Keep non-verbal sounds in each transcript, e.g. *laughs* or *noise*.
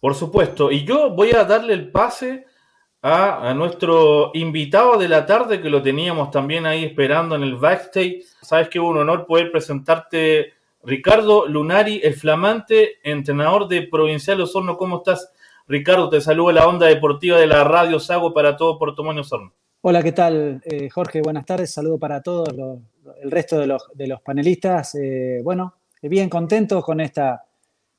Por supuesto. Y yo voy a darle el pase a, nuestro invitado de la tarde, que lo teníamos también ahí esperando en el backstage. Sabes que es un honor poder presentarte, Ricardo Lunari, el flamante entrenador de Provincial Osorno. ¿Cómo estás, Ricardo? Te saludo la onda deportiva de la Radio Sago para todo Puerto Osorno. Hola, ¿qué tal, eh, Jorge? Buenas tardes. Saludo para todos el resto de los, de los panelistas. Eh, bueno, bien contento con esta,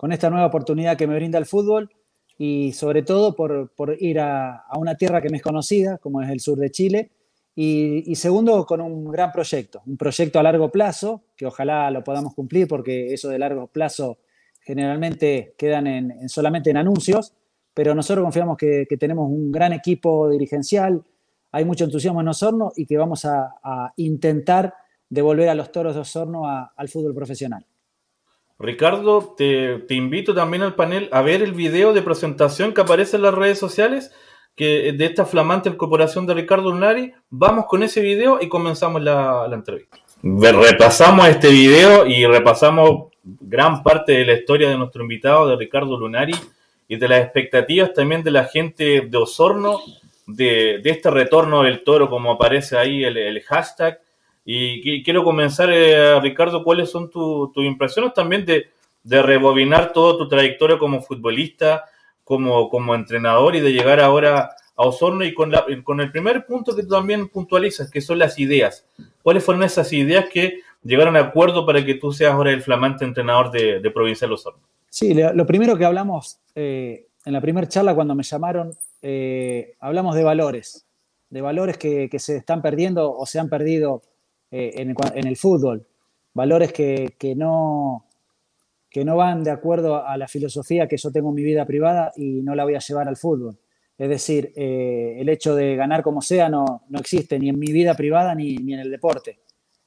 con esta nueva oportunidad que me brinda el fútbol y sobre todo por, ir a, una tierra que me es conocida, como es el sur de Chile, y, segundo, con un gran proyecto, un proyecto a largo plazo, que ojalá lo podamos cumplir, porque eso de largo plazo generalmente quedan en, solamente en anuncios, pero nosotros confiamos que, tenemos un gran equipo dirigencial, hay mucho entusiasmo en Osorno y que vamos a, intentar devolver a los toros de Osorno al fútbol profesional. Ricardo, te, invito también al panel a ver el video de presentación que aparece en las redes sociales que de esta flamante incorporación de Ricardo Lunari. Vamos con ese video y comenzamos la, entrevista. Repasamos este video y repasamos gran parte de la historia de nuestro invitado, de Ricardo Lunari, y de las expectativas también de la gente de Osorno, de, este retorno del toro, como aparece ahí el hashtag, y quiero comenzar, eh, Ricardo, ¿cuáles son tus impresiones también de, rebobinar toda tu trayectoria como futbolista, como, como entrenador y de llegar ahora a Osorno y con, con el primer punto que tú también puntualizas, que son las ideas. ¿Cuáles fueron esas ideas que llegaron a acuerdo para que tú seas ahora el flamante entrenador de, de Provincial Osorno? Sí, lo primero que hablamos eh, en la primera charla cuando me llamaron, eh, hablamos de valores, de valores que, se están perdiendo o se han perdido eh, en, el fútbol, valores que, no, que no van de acuerdo a la filosofía que yo tengo en mi vida privada y no la voy a llevar al fútbol. Es decir, eh, el hecho de ganar como sea no, no existe ni en mi vida privada ni, en el deporte.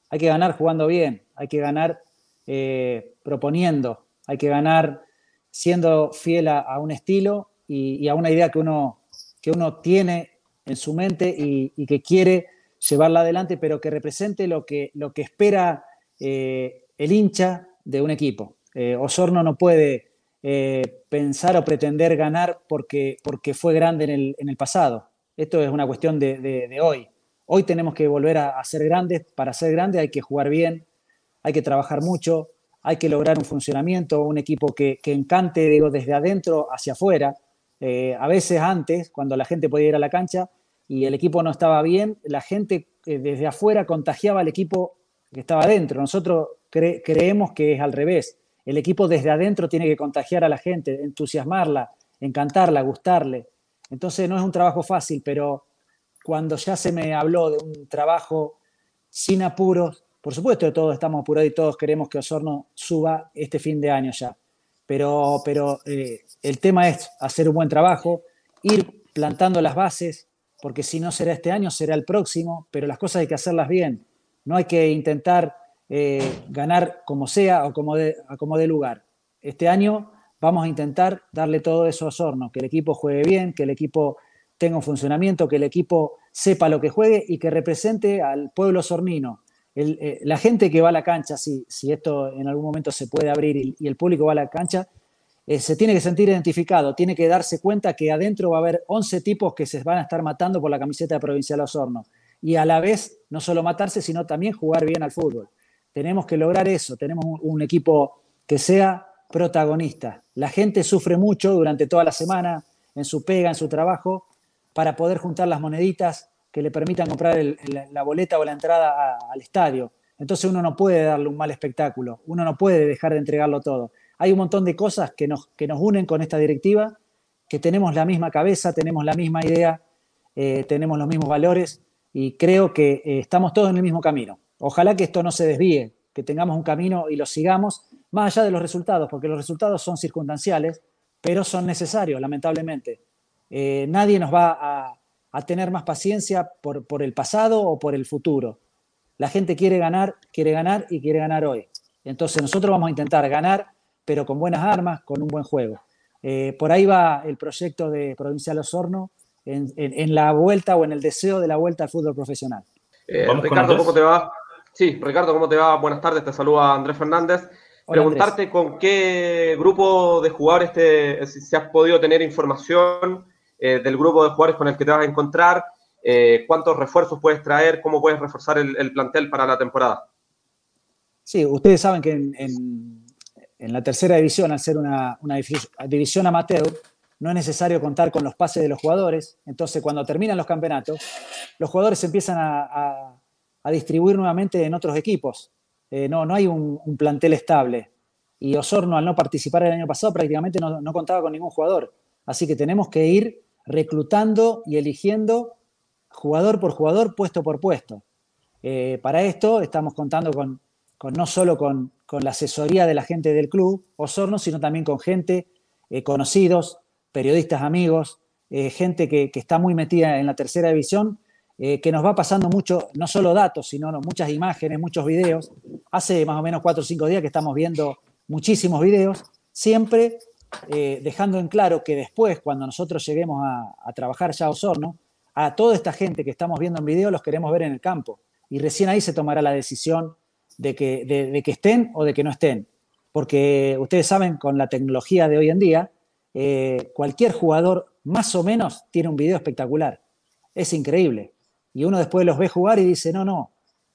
Hay que ganar jugando bien, hay que ganar eh, proponiendo, hay que ganar siendo fiel a, un estilo y, a una idea que uno, que uno tiene en su mente y que quiere llevarla adelante, pero que represente lo que, lo que espera eh, el hincha de un equipo. Eh, Osorno no puede eh, pensar o pretender ganar porque, porque fue grande en el, pasado. Esto es una cuestión de, hoy. Hoy tenemos que volver a, ser grandes. Para ser grandes hay que jugar bien, hay que trabajar mucho, hay que lograr un funcionamiento, un equipo que, encante digo, desde adentro hacia afuera. a veces antes, cuando la gente podía ir a la cancha, y el equipo no estaba bien, la gente eh, desde afuera contagiaba al equipo que estaba adentro. Nosotros creemos que es al revés. El equipo desde adentro tiene que contagiar a la gente, entusiasmarla, encantarla, gustarle. Entonces no es un trabajo fácil, pero cuando ya se me habló de un trabajo sin apuros, por supuesto que todos estamos apurados y todos queremos que Osorno suba este fin de año ya. Pero, pero eh, el tema es hacer un buen trabajo, ir plantando las bases, porque si no será este año, será el próximo, pero las cosas hay que hacerlas bien. No hay que intentar eh, ganar como sea o como de, lugar. Este año vamos a intentar darle todo eso a Osorno, que el equipo juegue bien, que el equipo tenga un funcionamiento, que el equipo sepa lo que juegue y que represente al pueblo sornino. Eh, la gente que va a la cancha, si esto en algún momento se puede abrir y el público va a la cancha, eh, se tiene que sentir identificado, tiene que darse cuenta que adentro va a haber 11 tipos que se van a estar matando por la camiseta de Provincial Osorno. Y a la vez, no solo matarse, sino también jugar bien al fútbol. Tenemos que lograr eso, tenemos un, equipo que sea protagonista. La gente sufre mucho durante toda la semana, en su pega, en su trabajo, para poder juntar las moneditas que le permitan comprar la boleta o la entrada al estadio. Entonces uno no puede darle un mal espectáculo, uno no puede dejar de entregarlo todo hay un montón de cosas que nos, que nos unen con esta directiva, que tenemos la misma cabeza, tenemos la misma idea, eh, tenemos los mismos valores y creo que eh, estamos todos en el mismo camino. Ojalá que esto no se desvíe, que tengamos un camino y lo sigamos, más allá de los resultados, porque los resultados son circunstanciales, pero son necesarios, lamentablemente. Eh, nadie nos va a, tener más paciencia por, por el pasado o por el futuro. La gente quiere ganar, quiere ganar y quiere ganar hoy. Entonces nosotros vamos a intentar ganar pero con buenas armas, con un buen juego. Eh, por ahí va el proyecto de Provincial Osorno en, la vuelta o en el deseo de la vuelta al fútbol profesional. Eh, Ricardo, ¿cómo te va? Sí, Ricardo, ¿cómo te va? Buenas tardes, te saluda Andrés Fernández. preguntarte con qué grupo de jugadores te, si has podido tener información eh, del grupo de jugadores con el que te vas a encontrar, eh, cuántos refuerzos puedes traer, cómo puedes reforzar el, plantel para la temporada. Sí, ustedes saben que en, la tercera división, al ser una, división amateur, no es necesario contar con los pases de los jugadores. Entonces, cuando terminan los campeonatos, los jugadores empiezan a, distribuir nuevamente en otros equipos. Eh, no, no hay un, plantel estable. Y Osorno, al no participar el año pasado, prácticamente no, no contaba con ningún jugador. Así que tenemos que ir reclutando y eligiendo jugador por jugador, puesto por puesto. Eh, para esto estamos contando con, no solo con, la asesoría de la gente del club Osorno, sino también con gente, eh, conocidos, periodistas amigos, eh, gente que, está muy metida en la tercera división, que nos va pasando mucho, no solo datos, sino muchas imágenes, muchos videos. Hace más o menos cuatro o cinco días que estamos viendo muchísimos videos, siempre dejando en claro que después, cuando nosotros lleguemos a, a trabajar ya a Osorno, a toda esta gente que estamos viendo en video los queremos ver en el campo. Y recién ahí se tomará la decisión de que, de, que estén o de que no estén. Porque ustedes saben, con la tecnología de hoy en día, eh, cualquier jugador más o menos tiene un video espectacular. Es increíble. Y uno después los ve jugar y dice, no, no,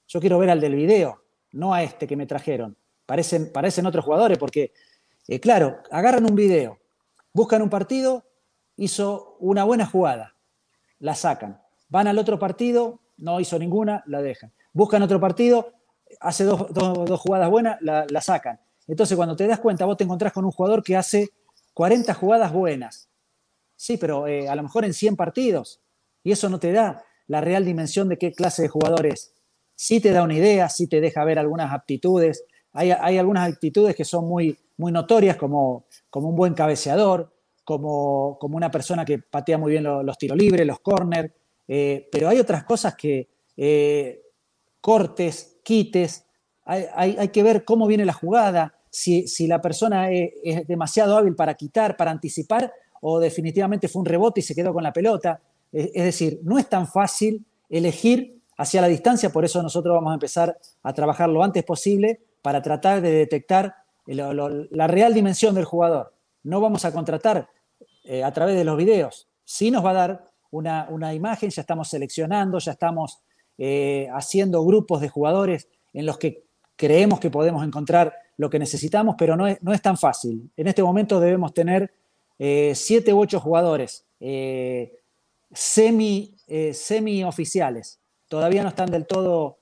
yo quiero ver al del video, no a este que me trajeron. Parecen, parecen otros jugadores porque, eh, claro, agarran un video, buscan un partido, hizo una buena jugada, la sacan. Van al otro partido, no hizo ninguna, la dejan. Buscan otro partido, hace dos, jugadas buenas, la, sacan. Entonces, cuando te das cuenta, vos te encontrás con un jugador que hace 40 jugadas buenas. Sí, pero eh, a lo mejor en 100 partidos. Y eso no te da la real dimensión de qué clase de jugador es. Sí te da una idea, sí te deja ver algunas aptitudes. Hay, algunas actitudes que son muy, muy notorias, como, como un buen cabeceador, como, una persona que patea muy bien los, tiros libres, los corners, eh, pero hay otras cosas que eh, cortes, quites, hay, que ver cómo viene la jugada, si, la persona es, demasiado hábil para quitar, para anticipar, o definitivamente fue un rebote y se quedó con la pelota. Es, decir, no es tan fácil elegir hacia la distancia, por eso nosotros vamos a empezar a trabajar lo antes posible para tratar de detectar la real dimensión del jugador. No vamos a contratar eh, a través de los videos. Sí nos va a dar una, imagen, ya estamos seleccionando, ya estamos eh, haciendo grupos de jugadores en los que creemos que podemos encontrar lo que necesitamos, pero no es, no es tan fácil. En este momento debemos tener eh, siete u ocho jugadores semi, semi oficiales. Todavía no están del todo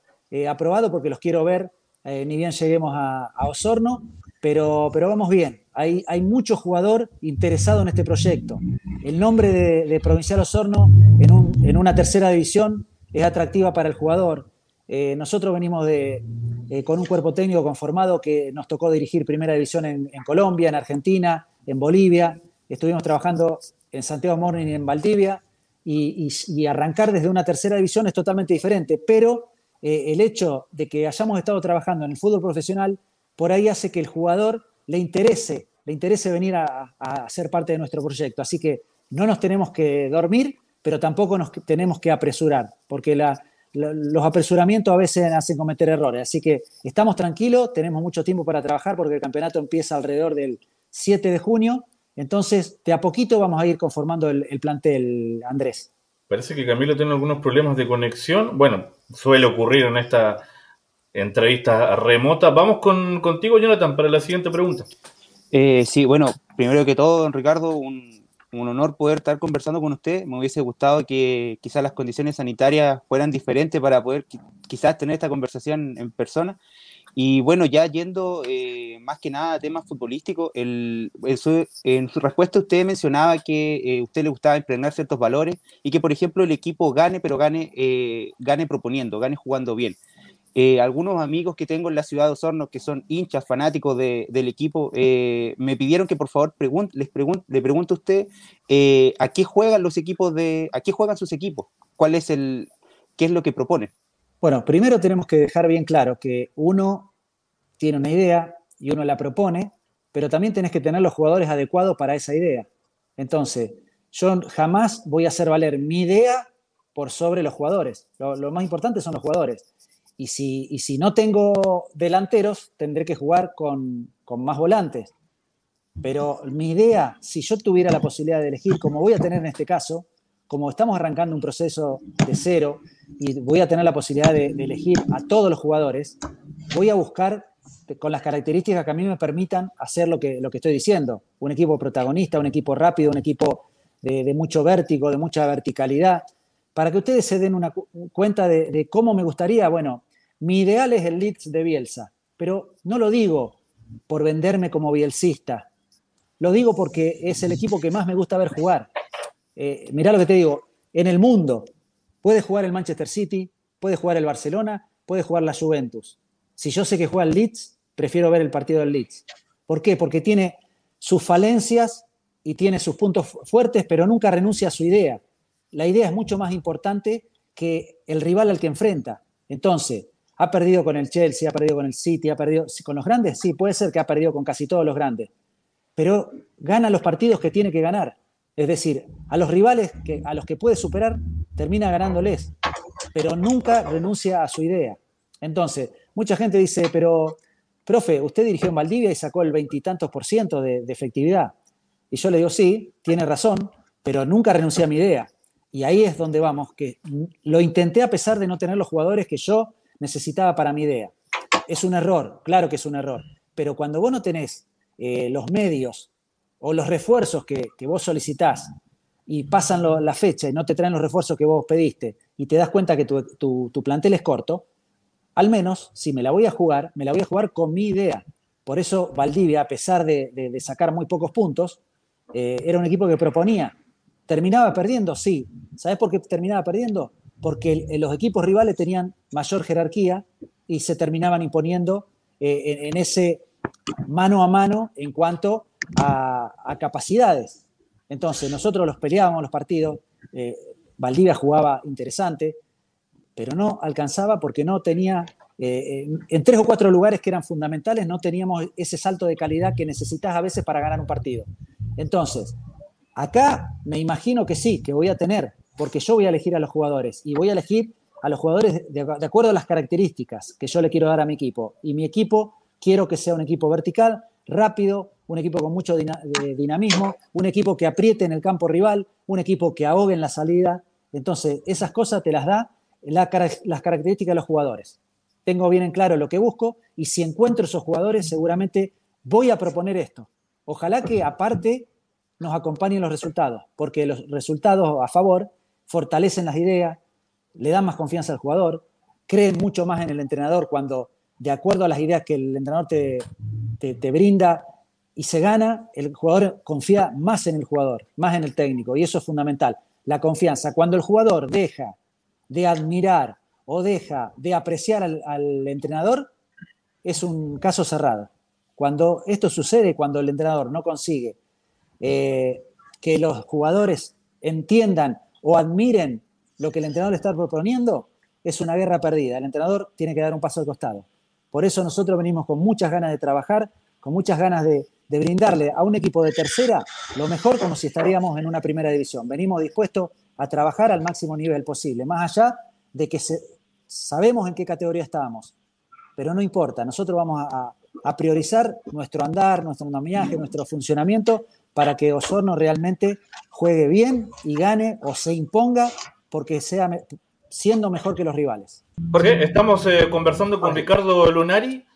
aprobados porque los quiero ver ni bien lleguemos a, Osorno, pero, pero vamos bien. Hay, hay mucho jugador interesado en este proyecto. El nombre de, Provincial Osorno en, una tercera división es atractiva para el jugador. Eh, nosotros venimos de, eh, con un cuerpo técnico conformado que nos tocó dirigir primera división en, Colombia, en Argentina, en Bolivia. Estuvimos trabajando en Santiago Morning y en Valdivia. Y, arrancar desde una tercera división es totalmente diferente. Pero eh, el hecho de que hayamos estado trabajando en el fútbol profesional por ahí hace que el jugador le interese, le interese venir a, ser parte de nuestro proyecto. Así que no nos tenemos que dormir, pero tampoco nos tenemos que apresurar, porque los apresuramientos a veces hacen cometer errores. Así que estamos tranquilos, tenemos mucho tiempo para trabajar porque el campeonato empieza alrededor del 7 de junio. Entonces, de a poquito vamos a ir conformando el, el plantel, Andrés. Parece que Camilo tiene algunos problemas de conexión. Bueno, suele ocurrir en esta entrevista remota. Vamos con, contigo, Jonathan, para la siguiente pregunta. Eh, sí, bueno, primero que todo, don Ricardo, un, honor poder estar conversando con usted. Me hubiese gustado que quizás las condiciones sanitarias fueran diferentes para poder quizás tener esta conversación en persona. Y bueno, ya yendo eh, más que nada a temas futbolísticos, el, en su respuesta usted mencionaba que eh, a usted le gustaba impregnar ciertos valores y que, por ejemplo, el equipo gane, pero gane, gane proponiendo, gane jugando bien. Eh, algunos amigos que tengo en la ciudad de Osorno que son hinchas, fanáticos del equipo, eh, me pidieron que por favor les le pregunte a usted eh, a qué juegan los equipos de, a qué juegan sus equipos, cuál es el, qué es lo que propone. Bueno, primero tenemos que dejar bien claro que uno tiene una idea y uno la propone, pero también tenés que tener los jugadores adecuados para esa idea. Entonces, yo jamás voy a hacer valer mi idea por sobre los jugadores. lo más importante son los jugadores. Y si, y si no tengo delanteros, tendré que jugar con, con más volantes. Pero mi idea, si yo tuviera la posibilidad de elegir, como voy a tener en este caso, como estamos arrancando un proceso de cero y voy a tener la posibilidad de, elegir a todos los jugadores, voy a buscar con las características que a mí me permitan hacer lo que, lo que estoy diciendo. Un equipo protagonista, un equipo rápido, un equipo de, mucho vértigo, de mucha verticalidad. Para que ustedes se den una cuenta de, cómo me gustaría, bueno, mi ideal es el Leeds de Bielsa, pero no lo digo por venderme como bielcista, lo digo porque es el equipo que más me gusta ver jugar. Eh, mirá lo que te digo, en el mundo puede jugar el Manchester City, puede jugar el Barcelona, puede jugar la Juventus. Si yo sé que juega el Leeds, prefiero ver el partido del Leeds. ¿Por qué? Porque tiene sus falencias y tiene sus puntos fuertes, pero nunca renuncia a su idea. La idea es mucho más importante que el rival al que enfrenta. Entonces, ha perdido con el Chelsea, ha perdido con el City, ha perdido con los grandes, sí, puede ser que ha perdido con casi todos los grandes, pero gana los partidos que tiene que ganar. Es decir, a los rivales a los que puede superar, termina ganándoles, pero nunca renuncia a su idea. Entonces, mucha gente dice, pero, profe, usted dirigió en Valdivia y sacó el veintitantos por ciento de efectividad. Y yo le digo, sí, tiene razón, pero nunca renuncié a mi idea. Y ahí es donde vamos, que lo intenté a pesar de no tener los jugadores que yo necesitaba para mi idea. Es un error, claro que es un error, pero cuando vos no tenés eh, los medios o los refuerzos que, que vos solicitás y pasan la fecha y no te traen los refuerzos que vos pediste y te das cuenta que tu, tu, plantel es corto, al menos si me la voy a jugar, me la voy a jugar con mi idea. Por eso Valdivia, a pesar de, de, de sacar muy pocos puntos, eh, era un equipo que proponía. ¿Terminaba perdiendo? Sí. ¿Sabes por qué terminaba perdiendo? Porque los equipos rivales tenían mayor jerarquía y se terminaban imponiendo eh, en, ese mano a mano en cuanto a, capacidades. Entonces, nosotros los peleábamos los partidos, eh, Valdivia jugaba interesante, pero no alcanzaba porque no tenía, eh, en, tres o cuatro lugares que eran fundamentales, no teníamos ese salto de calidad que necesitas a veces para ganar un partido. Entonces, acá me imagino que sí, que voy a tener, porque yo voy a elegir a los jugadores y voy a elegir a los jugadores de, acuerdo a las características que yo le quiero dar a mi equipo. Y mi equipo Quiero que sea un equipo vertical, rápido, un equipo con mucho dinamismo, un equipo que apriete en el campo rival, un equipo que ahogue en la salida. Entonces, esas cosas te las da la, las características de los jugadores. Tengo bien en claro lo que busco y si encuentro esos jugadores, seguramente voy a proponer esto. Ojalá que aparte nos acompañen los resultados, porque los resultados a favor fortalecen las ideas, le dan más confianza al jugador, creen mucho más en el entrenador cuando de acuerdo a las ideas que el entrenador te, te, brinda y se gana, el jugador confía más en el jugador, más en el técnico, y eso es fundamental. La confianza. Cuando el jugador deja de admirar o deja de apreciar al, al entrenador, es un caso cerrado. Cuando esto sucede, cuando el entrenador no consigue eh, que los jugadores entiendan o admiren lo que el entrenador está proponiendo, es una guerra perdida. El entrenador tiene que dar un paso al costado. Por eso nosotros venimos con muchas ganas de trabajar, con muchas ganas de, brindarle a un equipo de tercera lo mejor como si estaríamos en una primera división. Venimos dispuestos a trabajar al máximo nivel posible, más allá de que se, sabemos en qué categoría estamos, pero no importa, nosotros vamos a, a priorizar nuestro andar, nuestro andamiaje, nuestro funcionamiento para que Osorno realmente juegue bien y gane o se imponga porque sea siendo mejor que los rivales. Jorge, estamos eh, conversando con Ricardo Lunari,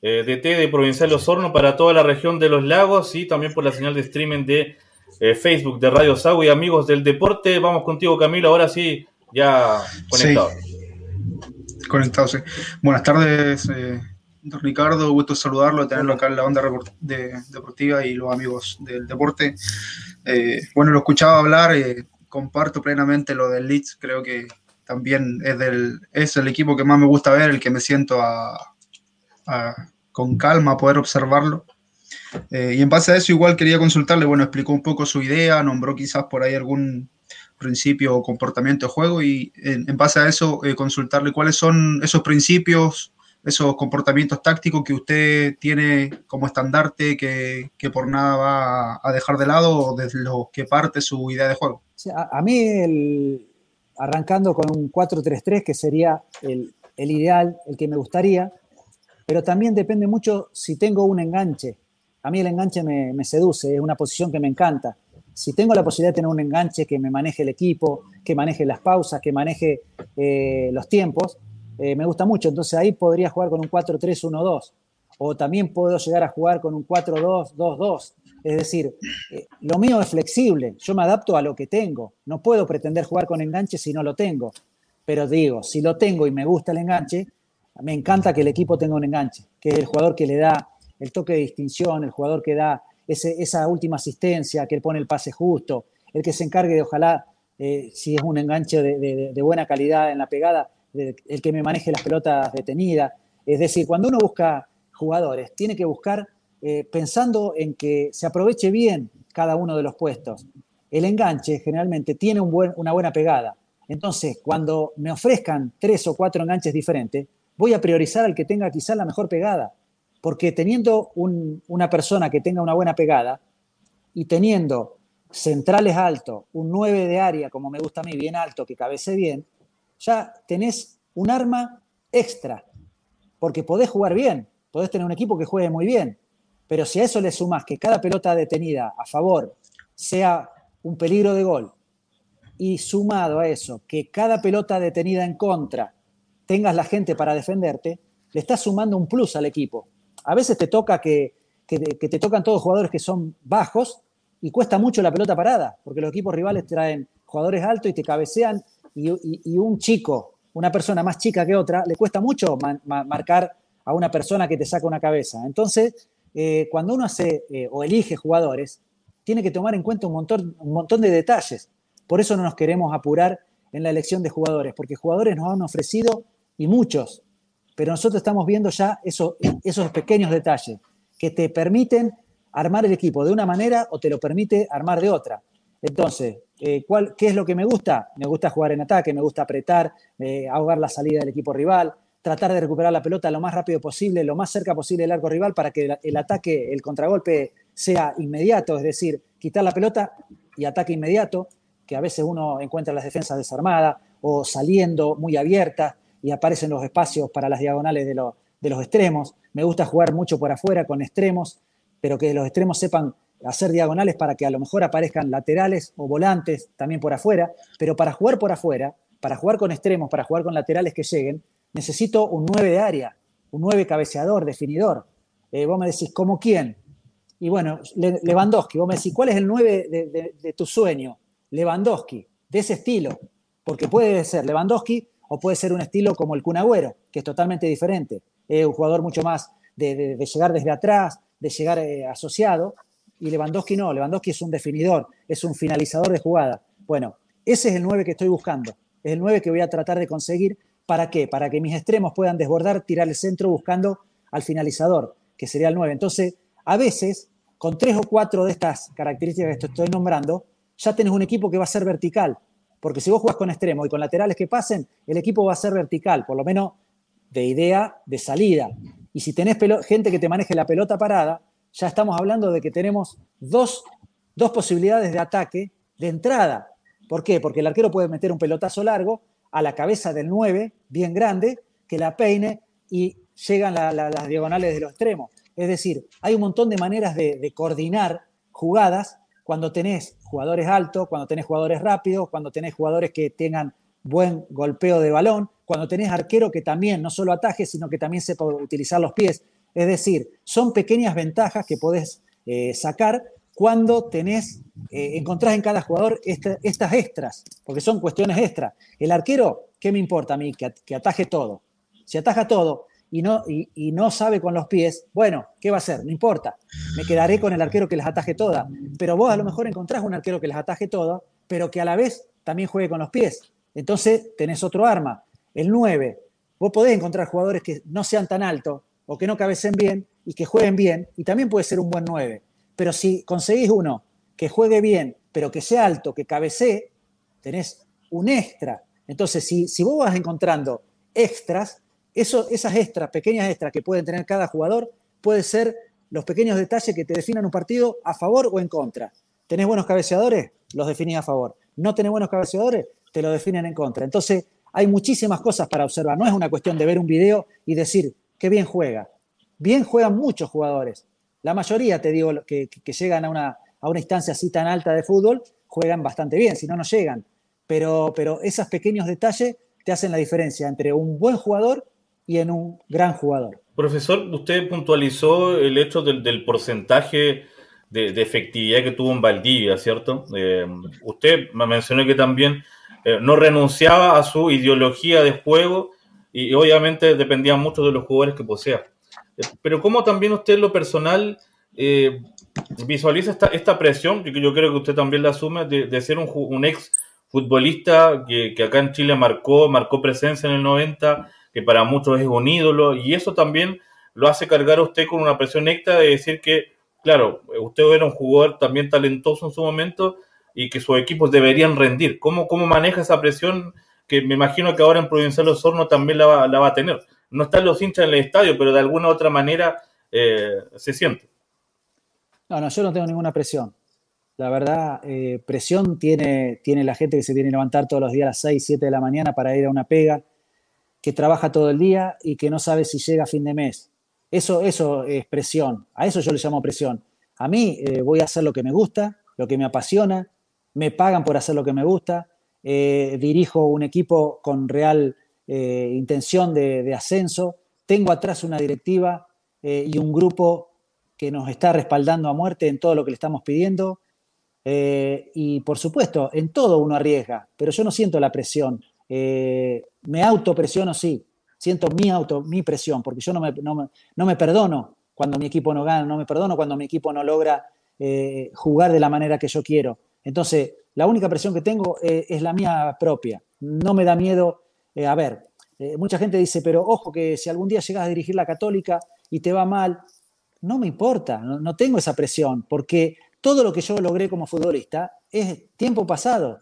eh, DT de Provincial Osorno para toda la región de los lagos y también por la señal de streaming de eh, Facebook de Radio Sago y amigos del deporte. Vamos contigo, Camilo, ahora sí, ya conectado. Sí. Conectado, sí. Buenas tardes, eh, Ricardo, gusto saludarlo, tenerlo acá en la banda de, deportiva y los amigos del deporte. Eh, bueno, lo escuchaba hablar, comparto plenamente lo del Leeds, creo que también es, del, es el equipo que más me gusta ver, el que me siento a, a, con calma poder observarlo. Eh, y en base a eso igual quería consultarle, bueno, explicó un poco su idea, nombró quizás por ahí algún principio o comportamiento de juego y en, en base a eso eh, consultarle cuáles son esos principios, esos comportamientos tácticos que usted tiene como estandarte que, que por nada va a dejar de lado o desde los que parte su idea de juego. A mí el, arrancando con un 4-3-3, que sería el, el ideal, el que me gustaría, pero también depende mucho si tengo un enganche. A mí el enganche me, me seduce, es una posición que me encanta. Si tengo la posibilidad de tener un enganche que me maneje el equipo, que maneje las pausas, que maneje eh, los tiempos, eh, me gusta mucho. Entonces ahí podría jugar con un 4-3-1-2. O también puedo llegar a jugar con un 4-2-2-2. Es decir, eh, lo mío es flexible. Yo me adapto a lo que tengo. No puedo pretender jugar con enganche si no lo tengo. Pero digo, si lo tengo y me gusta el enganche, me encanta que el equipo tenga un enganche, que el jugador que le da el toque de distinción, el jugador que da esa última asistencia, que él pone el pase justo, el que se encargue de, ojalá, eh, si es un enganche de, buena calidad en la pegada, el que me maneje las pelotas detenidas. Es decir, cuando uno busca jugadores, tiene que buscar eh, pensando en que se aproveche bien cada uno de los puestos. El enganche generalmente tiene una buena pegada. Entonces, cuando me ofrezcan tres o cuatro enganches diferentes, voy a priorizar al que tenga quizás la mejor pegada porque teniendo una persona que tenga una buena pegada y teniendo centrales altos, un 9 de área, como me gusta a mí, bien alto, que cabece bien, ya tenés un arma extra, porque podés jugar bien, podés tener un equipo que juegue muy bien, pero si a eso le sumas que cada pelota detenida a favor sea un peligro de gol, y sumado a eso, que cada pelota detenida en contra tengas la gente para defenderte, le estás sumando un plus al equipo. A veces te toca que, te tocan todos jugadores que son bajos y cuesta mucho la pelota parada, porque los equipos rivales traen jugadores altos y te cabecean y, un chico, una persona más chica que otra, le cuesta mucho marcar a una persona que te saca una cabeza. Entonces, eh, cuando uno hace eh, o elige jugadores, tiene que tomar en cuenta un montón, un montón de detalles. Por eso no nos queremos apurar en la elección de jugadores, porque jugadores nos han ofrecido y muchos pero nosotros estamos viendo ya esos, esos pequeños detalles que te permiten armar el equipo de una manera o te lo permite armar de otra. Entonces, eh, ¿cuál, ¿qué es lo que me gusta? Me gusta jugar en ataque, me gusta apretar, eh, ahogar la salida del equipo rival, tratar de recuperar la pelota lo más rápido posible, lo más cerca posible del arco rival para que el, ataque, el contragolpe sea inmediato, es decir, quitar la pelota y ataque inmediato, que a veces uno encuentra las defensas desarmadas o saliendo muy abiertas y aparecen los espacios para las diagonales de, los extremos. Me gusta jugar mucho por afuera con extremos, pero que los extremos sepan hacer diagonales para que a lo mejor aparezcan laterales o volantes también por afuera, pero para jugar por afuera, para jugar con extremos, para jugar con laterales que lleguen, necesito un 9 de área, un 9 cabeceador, definidor. Eh, vos me decís, ¿cómo quién? Y bueno, Lewandowski, vos me decís, ¿cuál es el 9 de, tu sueño? Lewandowski, de ese estilo, porque puede ser Lewandowski o puede ser un estilo como el Kun Agüero, que es totalmente diferente. Es un jugador mucho más de, llegar desde atrás, de llegar eh, asociado, y Lewandowski no, Lewandowski es un definidor, es un finalizador de jugada. Bueno, ese es el 9 que estoy buscando, es el 9 que voy a tratar de conseguir. ¿Para qué? Para que mis extremos puedan desbordar, tirar el centro buscando al finalizador, que sería el 9. Entonces, a veces, con tres o cuatro de estas características que estoy nombrando, ya tenés un equipo que va a ser vertical, porque si vos jugás con extremo y con laterales que pasen, el equipo va a ser vertical, por lo menos de idea de salida. Y si tenés gente que te maneje la pelota parada, ya estamos hablando de que tenemos dos, posibilidades de ataque de entrada. ¿Por qué? Porque el arquero puede meter un pelotazo largo a la cabeza del 9, bien grande, que la peine y llegan las diagonales de los extremos. Es decir, hay un montón de maneras de coordinar jugadas cuando tenés jugadores altos, cuando tenés jugadores rápidos, cuando tenés jugadores que tengan buen golpeo de balón, cuando tenés arquero que también no solo ataje, sino que también sepa utilizar los pies. Es decir, son pequeñas ventajas que podés eh, sacar cuando tenés, eh, encontrás en cada jugador estas extras, porque son cuestiones extras. El arquero, ¿qué me importa a mí? Que, ataje todo. Si ataja todo y no, sabe con los pies, bueno, ¿qué va a hacer? No importa. Me quedaré con el arquero que les ataje todas. Pero vos a lo mejor encontrás un arquero que les ataje todas, pero que a la vez también juegue con los pies. Entonces tenés otro arma. El 9. Vos podés encontrar jugadores que no sean tan altos o que no cabecen bien y que jueguen bien, y también puede ser un buen 9. Pero si conseguís uno que juegue bien, pero que sea alto, que cabecee, tenés un extra. Entonces, si, si vos vas encontrando extras, esas extras, pequeñas extras que pueden tener cada jugador, pueden ser los pequeños detalles que te definan un partido a favor o en contra. ¿Tenés buenos cabeceadores? Los definís a favor. ¿No tenés buenos cabeceadores? Te lo definen en contra. Entonces, hay muchísimas cosas para observar. No es una cuestión de ver un video y decir, qué bien juega. Bien juegan muchos jugadores. La mayoría, te digo, que, llegan a una, a una instancia así tan alta de fútbol, juegan bastante bien, si no, no llegan. Pero, pero esos pequeños detalles te hacen la diferencia entre un buen jugador y en un gran jugador. Profesor, usted puntualizó el hecho del, porcentaje de, efectividad que tuvo en Valdivia, ¿cierto? Eh, usted me mencionó que también eh, no renunciaba a su ideología de juego y, obviamente dependía mucho de los jugadores que posea. Eh, pero ¿cómo también usted lo personal visualiza esta, presión, que yo creo que usted también la asume, de, ser un, ex futbolista que, que, acá en Chile marcó, marcó presencia en el 90, que para muchos es un ídolo, y eso también lo hace cargar a usted con una presión extra de decir que, claro, usted era un jugador también talentoso en su momento y que sus equipos deberían rendir. ¿Cómo, cómo maneja esa presión que me imagino que ahora en Provincial Osorno también la va, la va a tener? No están los hinchas en el estadio, pero de alguna u otra manera eh, se siente. No, no, yo no tengo ninguna presión. La verdad, eh, presión tiene, tiene la gente que se viene a levantar todos los días a las 6, 7 de la mañana para ir a una pega, que trabaja todo el día y que no sabe si llega a fin de mes. Eso, eso es presión. A eso yo le llamo presión. A mí eh, voy a hacer lo que me gusta, lo que me apasiona, me pagan por hacer lo que me gusta, eh, dirijo un equipo con real eh, intención de, ascenso, tengo atrás una directiva y un grupo que nos está respaldando a muerte en todo lo que le estamos pidiendo. y por supuesto, en todo uno arriesga, pero yo no siento la presión. Eh, me autopresiono, sí, siento mi auto, mi presión, porque yo no me, no me, perdono cuando mi equipo no gana, no me perdono cuando mi equipo no logra eh, jugar de la manera que yo quiero. Entonces, la única presión que tengo eh, es la mía propia. No me da miedo, a ver, mucha gente dice, pero ojo que si algún día llegas a dirigir la católica y te va mal, no me importa, no tengo esa presión, porque todo lo que yo logré como futbolista es tiempo pasado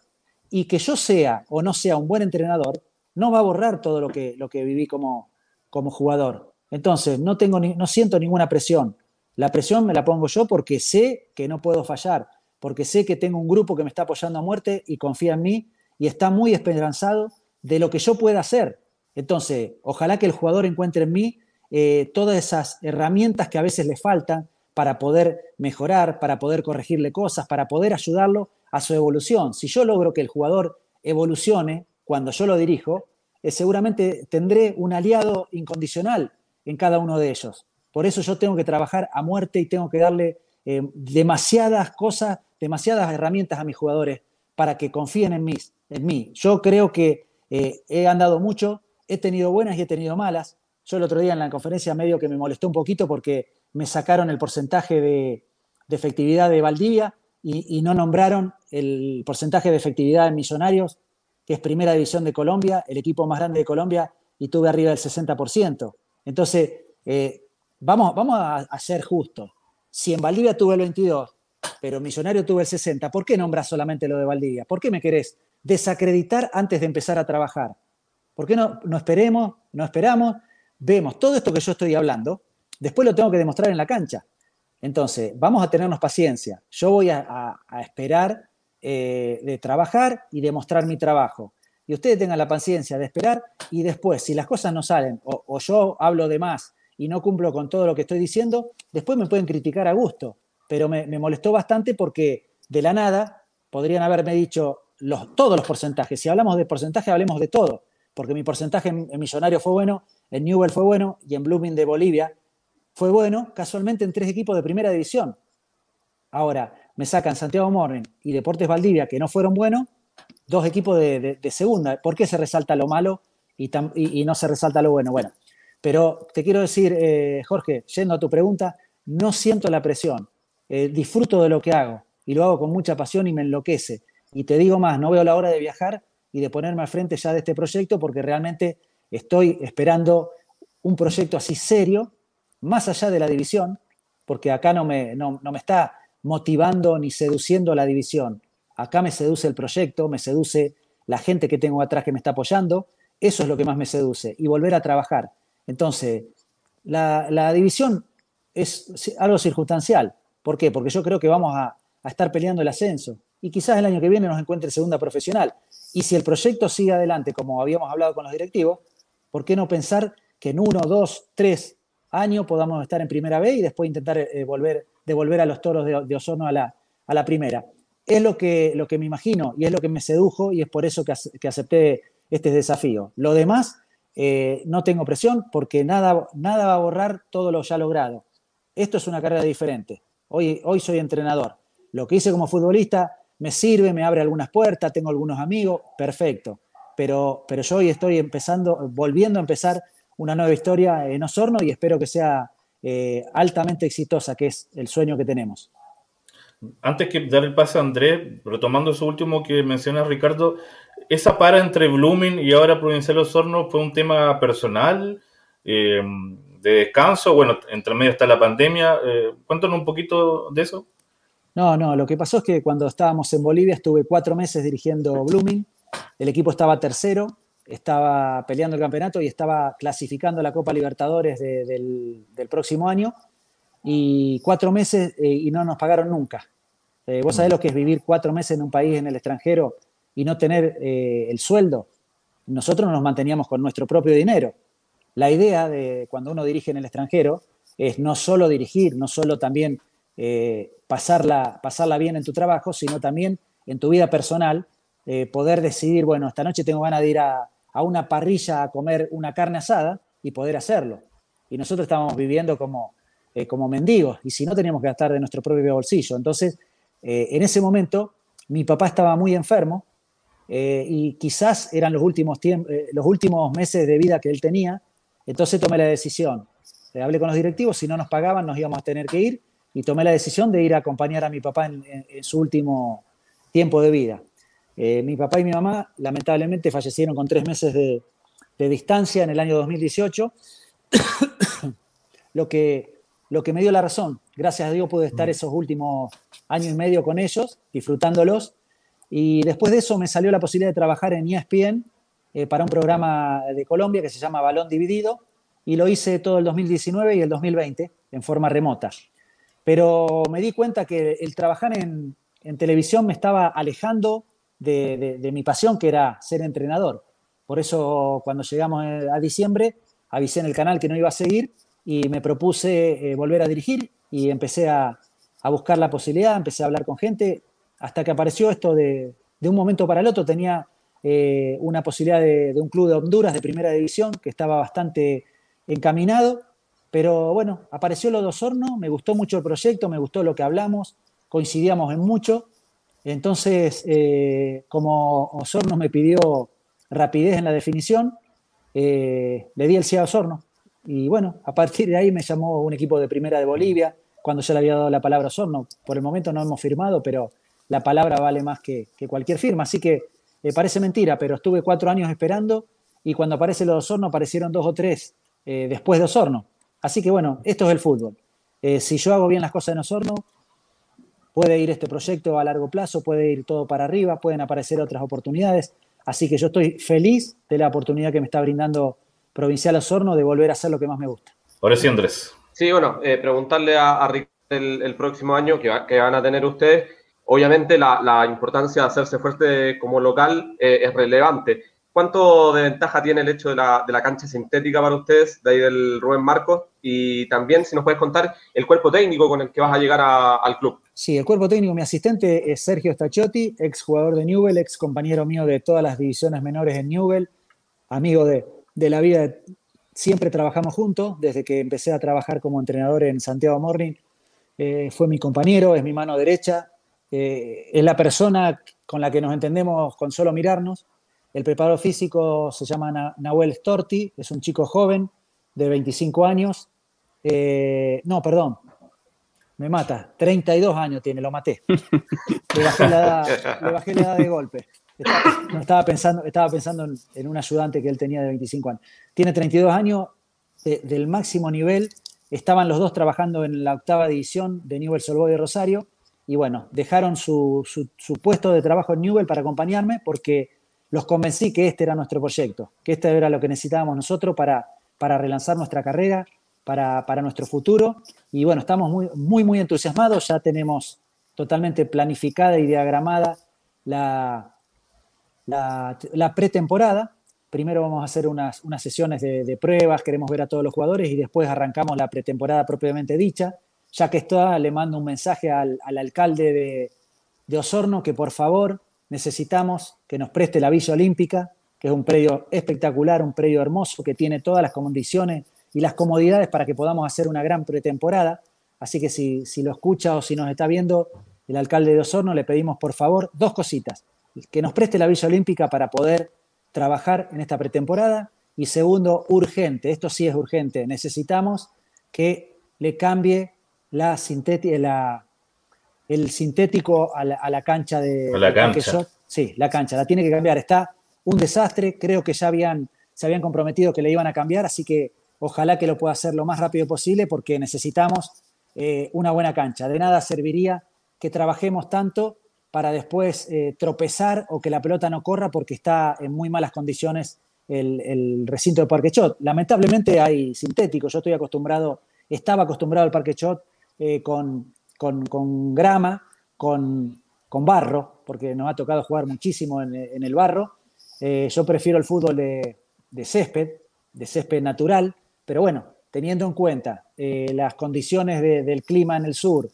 y que yo sea o no sea un buen entrenador, no va a borrar todo lo que, lo que viví como, como jugador. Entonces, no, tengo no siento ninguna presión. La presión me la pongo yo porque sé que no puedo fallar, porque sé que tengo un grupo que me está apoyando a muerte y confía en mí y está muy esperanzado de lo que yo pueda hacer. Entonces, ojalá que el jugador encuentre en mí eh, todas esas herramientas que a veces le faltan para poder mejorar, para poder corregirle cosas, para poder ayudarlo a su evolución. Si yo logro que el jugador evolucione cuando yo lo dirijo, eh, seguramente tendré un aliado incondicional en cada uno de ellos. Por eso yo tengo que trabajar a muerte y tengo que darle eh, demasiadas cosas, demasiadas herramientas a mis jugadores para que confíen en mí. En mí. Yo creo que eh, he andado mucho, he tenido buenas y he tenido malas. Yo el otro día en la conferencia medio que me molestó un poquito porque me sacaron el porcentaje de, efectividad de Valdivia y, no nombraron el porcentaje de efectividad en Millonarios, que es primera división de Colombia, el equipo más grande de Colombia, y tuve arriba del 60%. Entonces, eh, vamos, vamos a, ser justos. Si en Valdivia tuve el 22, pero Millonario tuve el 60, ¿por qué nombras solamente lo de Valdivia? ¿Por qué me querés desacreditar antes de empezar a trabajar? ¿Por qué no, no esperemos, no esperamos, vemos todo esto que yo estoy hablando, después lo tengo que demostrar en la cancha? Entonces, vamos a tenernos paciencia. Yo voy a, esperar eh, de trabajar y demostrar mi trabajo. Y ustedes tengan la paciencia de esperar y después, si las cosas no salen o, yo hablo de más y no cumplo con todo lo que estoy diciendo, después me pueden criticar a gusto. Pero me, molestó bastante porque de la nada podrían haberme dicho todos los porcentajes. Si hablamos de porcentaje, hablemos de todo. Porque mi porcentaje en, en Millonario fue bueno, en Newell fue bueno y en Blooming de Bolivia fue bueno casualmente en tres equipos de primera división. Ahora, me sacan Santiago Morning y Deportes Valdivia, que no fueron buenos, dos equipos de, segunda. ¿Por qué se resalta lo malo y, no se resalta lo bueno? Bueno, pero te quiero decir, eh, Jorge, yendo a tu pregunta, no siento la presión. Eh, disfruto de lo que hago y lo hago con mucha pasión y me enloquece. Y te digo más, no veo la hora de viajar y de ponerme al frente ya de este proyecto porque realmente estoy esperando un proyecto así serio más allá de la división, porque acá no me, no, me está motivando ni seduciendo la división. Acá me seduce el proyecto, me seduce la gente que tengo atrás que me está apoyando. Eso es lo que más me seduce y volver a trabajar. Entonces, la, división es algo circunstancial. ¿Por qué? Porque yo creo que vamos a, estar peleando el ascenso y quizás el año que viene nos encuentre segunda profesional. Y si el proyecto sigue adelante, como habíamos hablado con los directivos, ¿por qué no pensar que en uno, dos, tres años podamos estar en primera B y después intentar eh, volver, devolver a los toros de, Osorno a la, a la primera? Es lo que, lo que me imagino y es lo que me sedujo y es por eso que, que acepté este desafío. Lo demás, eh, no tengo presión porque nada, nada va a borrar todo lo ya logrado. Esto es una carrera diferente. Hoy, hoy soy entrenador. Lo que hice como futbolista me sirve, me abre algunas puertas, tengo algunos amigos, perfecto. Pero, pero yo hoy estoy empezando, volviendo a empezar una nueva historia en Osorno y espero que sea eh, altamente exitosa, que es el sueño que tenemos. Antes que dar el pase a Andrés, retomando eso último que menciona Ricardo, esa para entre Blooming y ahora Provincial Osorno fue un tema personal, eh, de descanso, bueno, entre medio está la pandemia. Eh, cuéntanos un poquito de eso. No, no, lo que pasó es que cuando estábamos en Bolivia estuve cuatro meses dirigiendo Blooming, el equipo estaba tercero, estaba peleando el campeonato y estaba clasificando la Copa Libertadores del, próximo año y cuatro meses eh, y no nos pagaron nunca. Eh, vos sabés lo que es vivir cuatro meses en un país en el extranjero y no tener eh, el sueldo. Nosotros nos manteníamos con nuestro propio dinero. La idea de cuando uno dirige en el extranjero es no solo dirigir, no solo también pasarla, pasarla bien en tu trabajo, sino también en tu vida personal, poder decidir, bueno, esta noche tengo ganas de ir a, a una parrilla a comer una carne asada y poder hacerlo. Y nosotros estábamos viviendo como, eh, como mendigos y si no teníamos que gastar de nuestro propio bolsillo. Entonces, eh, en ese momento, mi papá estaba muy enfermo eh, y quizás eran los últimos, los últimos meses de vida que él tenía. Entonces tomé la decisión. hablé con los directivos, si no nos pagaban nos íbamos a tener que ir y tomé la decisión de ir a acompañar a mi papá en su último tiempo de vida. Eh, mi papá y mi mamá lamentablemente fallecieron con tres meses de, distancia en el año 2018, *coughs* lo, que, lo que me dio la razón. Gracias a Dios pude estar esos últimos años y medio con ellos, disfrutándolos. Y después de eso me salió la posibilidad de trabajar en ESPN eh, para un programa de Colombia que se llama Balón Dividido y lo hice todo el 2019 y el 2020 en forma remota. Pero me di cuenta que el trabajar en, televisión me estaba alejando de, mi pasión, que era ser entrenador. Por eso cuando llegamos eh, a diciembre, avisé en el canal que no iba a seguir y me propuse eh, volver a dirigir y empecé a, buscar la posibilidad, empecé a hablar con gente, hasta que apareció esto de, de un momento para el otro. Tenía eh, una posibilidad de, un club de Honduras de primera división que estaba bastante encaminado, pero bueno, apareció lo de Osorno, me gustó mucho el proyecto, me gustó lo que hablamos, coincidíamos en mucho entonces, eh, como Osorno me pidió rapidez en la definición, eh, le di el sí a Osorno. Y bueno, a partir de ahí me llamó un equipo de primera de Bolivia, cuando yo le había dado la palabra a Osorno. Por el momento no hemos firmado, pero la palabra vale más que, cualquier firma. Así que eh, parece mentira, pero estuve cuatro años esperando y cuando aparece lo de Osorno aparecieron dos o tres después de Osorno. Así que bueno, esto es el fútbol. si yo hago bien las cosas en Osorno, puede ir este proyecto a largo plazo, puede ir todo para arriba, pueden aparecer otras oportunidades. Así que yo estoy feliz de la oportunidad que me está brindando Provincial Osorno de volver a hacer lo que más me gusta. Ahora sí, Andrés. Sí, bueno, eh, preguntarle a, Rick el, próximo año que, van a tener ustedes. Obviamente la, importancia de hacerse fuerte como local eh, es relevante. ¿Cuánto de ventaja tiene el hecho de la, cancha sintética para ustedes, de ahí del Rubén Marcos? Y también, si nos puedes contar, el cuerpo técnico con el que vas a llegar al club. Sí, el cuerpo técnico, mi asistente es Sergio Stachiotti, ex jugador de Newell, ex compañero mío de todas las divisiones menores en Newell, amigo de, la vida. Siempre trabajamos juntos, desde que empecé a trabajar como entrenador en Santiago Morning. Eh, fue mi compañero, es mi mano derecha, eh, es la persona con la que nos entendemos con solo mirarnos el preparador físico se llama Nahuel Storti, es un chico joven de 25 años. Eh, no, perdón, me mata. 32 años tiene, lo maté. Le bajé la edad, de golpe. Estaba, pensando, estaba pensando en, un ayudante que él tenía de 25 años. Tiene 32 años del máximo nivel. Estaban los dos trabajando en la octava división de Newell Solboy de Rosario. Y bueno, dejaron su, su puesto de trabajo en Newell para acompañarme porque los convencí que este era nuestro proyecto, que este era lo que necesitábamos nosotros para, para relanzar nuestra carrera, para, nuestro futuro. Y bueno, estamos muy, muy, muy entusiasmados, ya tenemos totalmente planificada y diagramada la, la, pretemporada. Primero vamos a hacer unas, unas sesiones de, pruebas, queremos ver a todos los jugadores y después arrancamos la pretemporada propiamente dicha. Ya que está, le mando un mensaje al, alcalde de, de Osorno que por favor necesitamos que nos preste la Villa Olímpica, que es un predio espectacular, un predio hermoso, que tiene todas las condiciones y las comodidades para que podamos hacer una gran pretemporada. Así que si, si lo escucha o si nos está viendo el alcalde de Osorno, le pedimos por favor dos cositas. Que nos preste la Villa Olímpica para poder trabajar en esta pretemporada. Y segundo, urgente, esto sí es urgente, necesitamos que le cambie la, la el sintético a la, cancha de, la cancha. Sí, la cancha, la tiene que cambiar. Está un desastre, creo que ya habían, se habían comprometido que le iban a cambiar, así que ojalá que lo pueda hacer lo más rápido posible porque necesitamos eh, una buena cancha. De nada serviría que trabajemos tanto para después eh, tropezar o que la pelota no corra porque está en muy malas condiciones el, recinto de Parque Chot. Lamentablemente hay sintéticos, yo estoy acostumbrado, estaba acostumbrado al Parque Chot eh, con, con, grama, con, con, barro, porque nos ha tocado jugar muchísimo en, el barro. yo prefiero el fútbol de, césped, de césped natural, pero bueno, teniendo en cuenta eh, las condiciones del clima en el sur,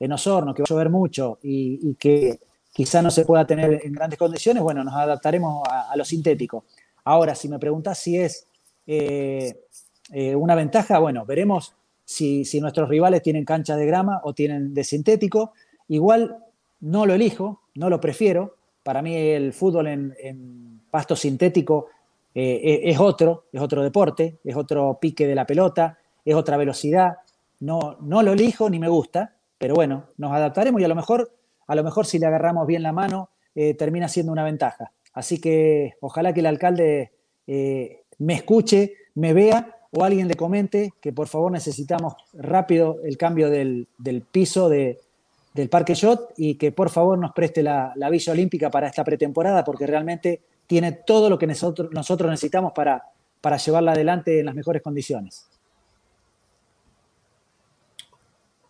en Osorno, que va a llover mucho y, que quizá no se pueda tener en grandes condiciones, bueno, nos adaptaremos a, lo sintético. Ahora, si me preguntas si es eh, eh, una ventaja, bueno, veremos si, nuestros rivales tienen cancha de grama o tienen de sintético. Igual no lo elijo, no lo prefiero. Para mí el fútbol en pasto sintético eh, es otro, es otro deporte, es otro pique de la pelota, es otra velocidad. No, no lo elijo ni me gusta, pero bueno, nos adaptaremos y a lo mejor, a lo mejor si le agarramos bien la mano, eh, termina siendo una ventaja. Así que ojalá que el alcalde eh, me escuche, me vea o alguien le comente que por favor necesitamos rápido el cambio del, piso del Parque Shot y que por favor nos preste la, la Villa Olímpica para esta pretemporada porque realmente tiene todo lo que nosotros, nosotros necesitamos para, para llevarla adelante en las mejores condiciones.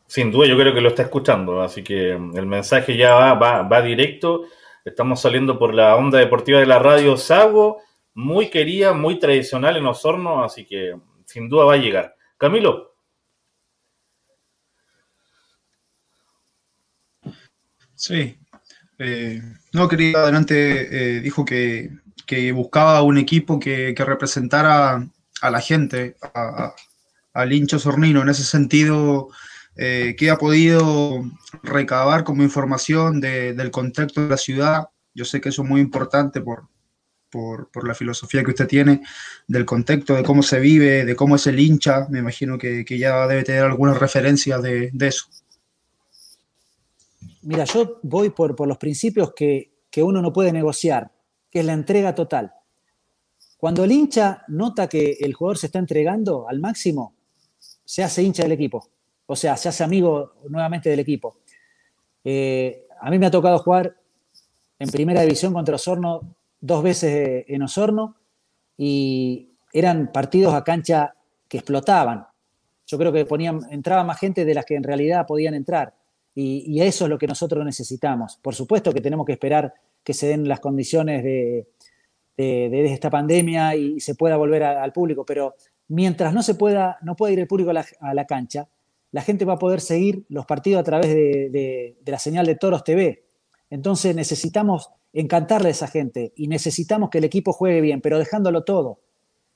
Sin duda, yo creo que lo está escuchando, así que mm, el mensaje ya va, va, directo. Estamos saliendo por la onda deportiva de la radio Sago, muy querida, muy tradicional en Osorno, así que mm, sin duda va a llegar. Camilo. Sí, eh, no, quería adelante, eh, dijo que, buscaba un equipo que, representara a la gente, al hincho sornino. En ese sentido, eh, ¿qué ha podido recabar como información del contexto de la ciudad? Yo sé que eso es muy importante por, por, la filosofía que usted tiene, del contexto, de cómo se vive, de cómo es el hincha. Me imagino que, ya debe tener algunas referencias de eso. Mira, yo voy por, los principios que, uno no puede negociar, que es la entrega total. Cuando el hincha nota que el jugador se está entregando al máximo, se hace hincha del equipo. O sea, se hace amigo nuevamente del equipo. Eh, a mí me ha tocado jugar en primera división contra Osorno dos veces en Osorno y eran partidos a cancha que explotaban. Yo creo que ponían, entraba más gente de las que en realidad podían entrar. Y, eso es lo que nosotros necesitamos. Por supuesto que tenemos que esperar que se den las condiciones de, esta pandemia y se pueda volver al público, pero mientras no se pueda, no pueda ir el público a la, cancha, la gente va a poder seguir los partidos a través de, la señal de Toros TV. Entonces necesitamos encantarle a esa gente y necesitamos que el equipo juegue bien, pero dejándolo todo.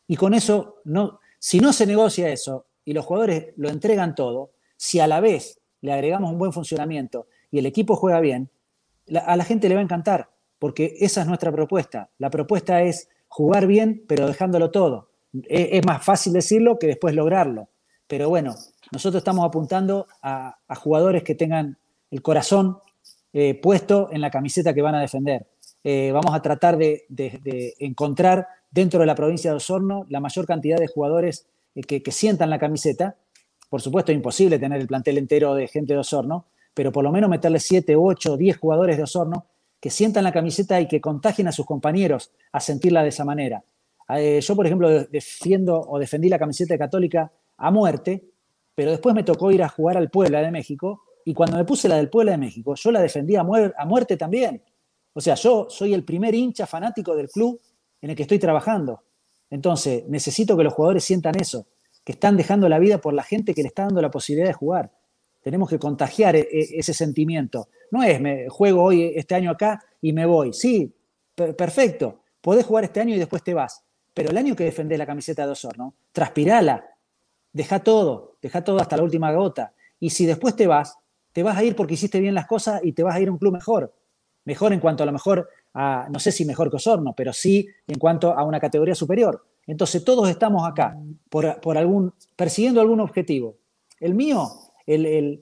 Y con eso, no, si no se negocia eso y los jugadores lo entregan todo, si a la vez le agregamos un buen funcionamiento y el equipo juega bien, a la gente le va a encantar, porque esa es nuestra propuesta. La propuesta es jugar bien, pero dejándolo todo. E, es, más fácil decirlo que después lograrlo. Pero bueno, nosotros estamos apuntando a, jugadores que tengan el corazón eh, puesto en la camiseta que van a defender. Eh, vamos a tratar de, encontrar dentro de la provincia de Osorno la mayor cantidad de jugadores eh, que, sientan la camiseta por supuesto, es imposible tener el plantel entero de gente de Osorno, pero por lo menos meterle 7, 8, 10 jugadores de Osorno que sientan la camiseta y que contagien a sus compañeros a sentirla de esa manera. Yo, por ejemplo, defiendo o defendí la camiseta Católica a muerte, pero después me tocó ir a jugar al Puebla de México y cuando me puse la del Puebla de México, yo la defendí a, muerte también. O sea, yo soy el primer hincha fanático del club en el que estoy trabajando. Entonces, necesito que los jugadores sientan eso, que están dejando la vida por la gente que le está dando la posibilidad de jugar. Tenemos que contagiar e, e, ese sentimiento. No es, me juego hoy este año acá y me voy. Sí, perfecto. Podés jugar este año y después te vas. Pero el año que defendés la camiseta de Osorno, transpirala, deja todo, deja todo hasta la última gota. Y si después te vas, te vas a ir porque hiciste bien las cosas y te vas a ir a un club mejor. Mejor en cuanto a lo mejor a, no sé si mejor que Osorno, pero sí en cuanto a una categoría superior. Entonces todos estamos acá por, algún, persiguiendo algún objetivo. El mío, el,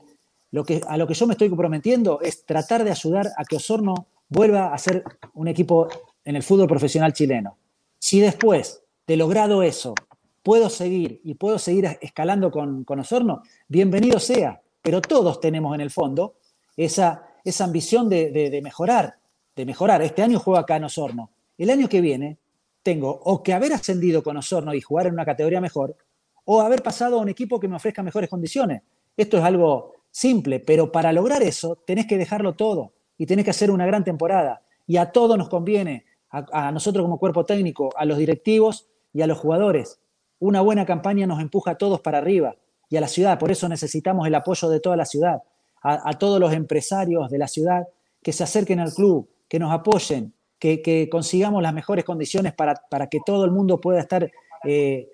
lo que, a lo que yo me estoy comprometiendo es tratar de ayudar a que Osorno vuelva a ser un equipo en el fútbol profesional chileno. Si después de logrado eso puedo seguir y puedo seguir escalando con, con Osorno, bienvenido sea, pero todos tenemos en el fondo esa, ambición de, mejorar, de mejorar. Este año juego acá en Osorno. El año que viene tengo o que haber ascendido con Osorno y jugar en una categoría mejor, o haber pasado a un equipo que me ofrezca mejores condiciones. Esto es algo simple, pero para lograr eso tenés que dejarlo todo y tenés que hacer una gran temporada. Y a todos nos conviene, a, nosotros como cuerpo técnico, a los directivos y a los jugadores. Una buena campaña nos empuja a todos para arriba y a la ciudad. Por eso necesitamos el apoyo de toda la ciudad, a, todos los empresarios de la ciudad que se acerquen al club, que nos apoyen, que, consigamos las mejores condiciones para, que todo el mundo pueda estar eh,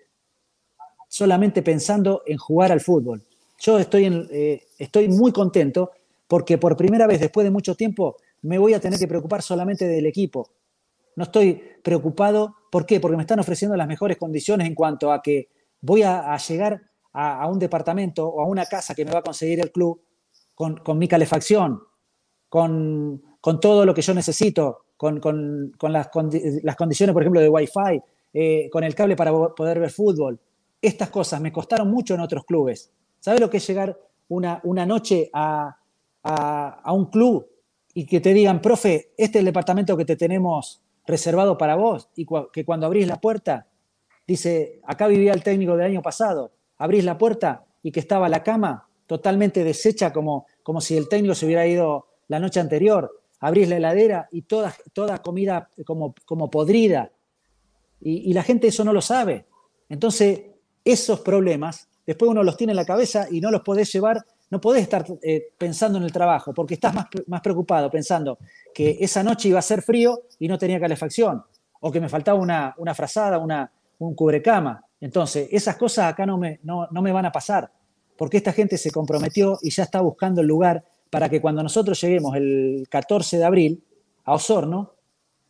solamente pensando en jugar al fútbol. Yo estoy, eh, estoy muy contento porque por primera vez después de mucho tiempo me voy a tener que preocupar solamente del equipo. No estoy preocupado, ¿por qué? Porque me están ofreciendo las mejores condiciones en cuanto a que voy a, llegar a, un departamento o a una casa que me va a conseguir el club con, mi calefacción, con, todo lo que yo necesito, con, las, condiciones, por ejemplo, de Wi-Fi, eh, con el cable para poder ver fútbol. Estas cosas me costaron mucho en otros clubes. ¿Sabes lo que es llegar una, una noche a, a, un club y que te digan, profe, este es el departamento que te tenemos reservado para vos, y que cuando abrís la puerta, dice, acá vivía el técnico del año pasado, abrís la puerta y que estaba la cama totalmente deshecha como, como si el técnico se hubiera ido la noche anterior, abrís la heladera y toda, toda comida como, como podrida, y, y la gente eso no lo sabe. Entonces, esos problemas, después uno los tiene en la cabeza y no los podés llevar no podés estar eh, pensando en el trabajo, porque estás más, más, preocupado pensando que esa noche iba a ser frío y no tenía calefacción, o que me faltaba una, una frazada, una, un cubrecama. Entonces, esas cosas acá no me, no, me van a pasar, porque esta gente se comprometió y ya está buscando el lugar para que cuando nosotros lleguemos el 14 de abril a Osorno,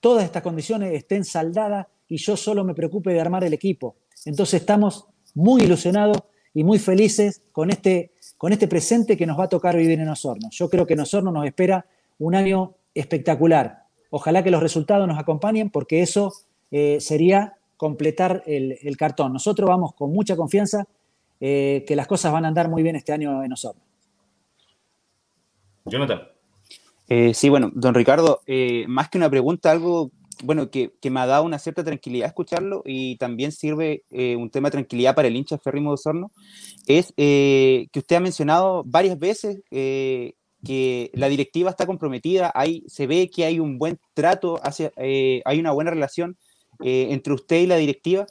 todas estas condiciones estén saldadas y yo solo me preocupe de armar el equipo. Entonces estamos muy ilusionados y muy felices con este con este presente que nos va a tocar vivir en Osorno. Yo creo que en Osorno nos espera un año espectacular. Ojalá que los resultados nos acompañen porque eso eh, sería completar el, cartón. Nosotros vamos con mucha confianza eh, que las cosas van a andar muy bien este año en Osorno. Jonathan. Eh, sí, bueno, don Ricardo, más que una pregunta, algo bueno, que, me ha dado una cierta tranquilidad escucharlo y también sirve eh, un tema de tranquilidad para el hincha férrimo de Osorno, es eh, que usted ha mencionado varias veces eh, que la directiva está comprometida, hay, se ve que hay un buen trato, hacia, hay una buena relación entre usted y la directiva.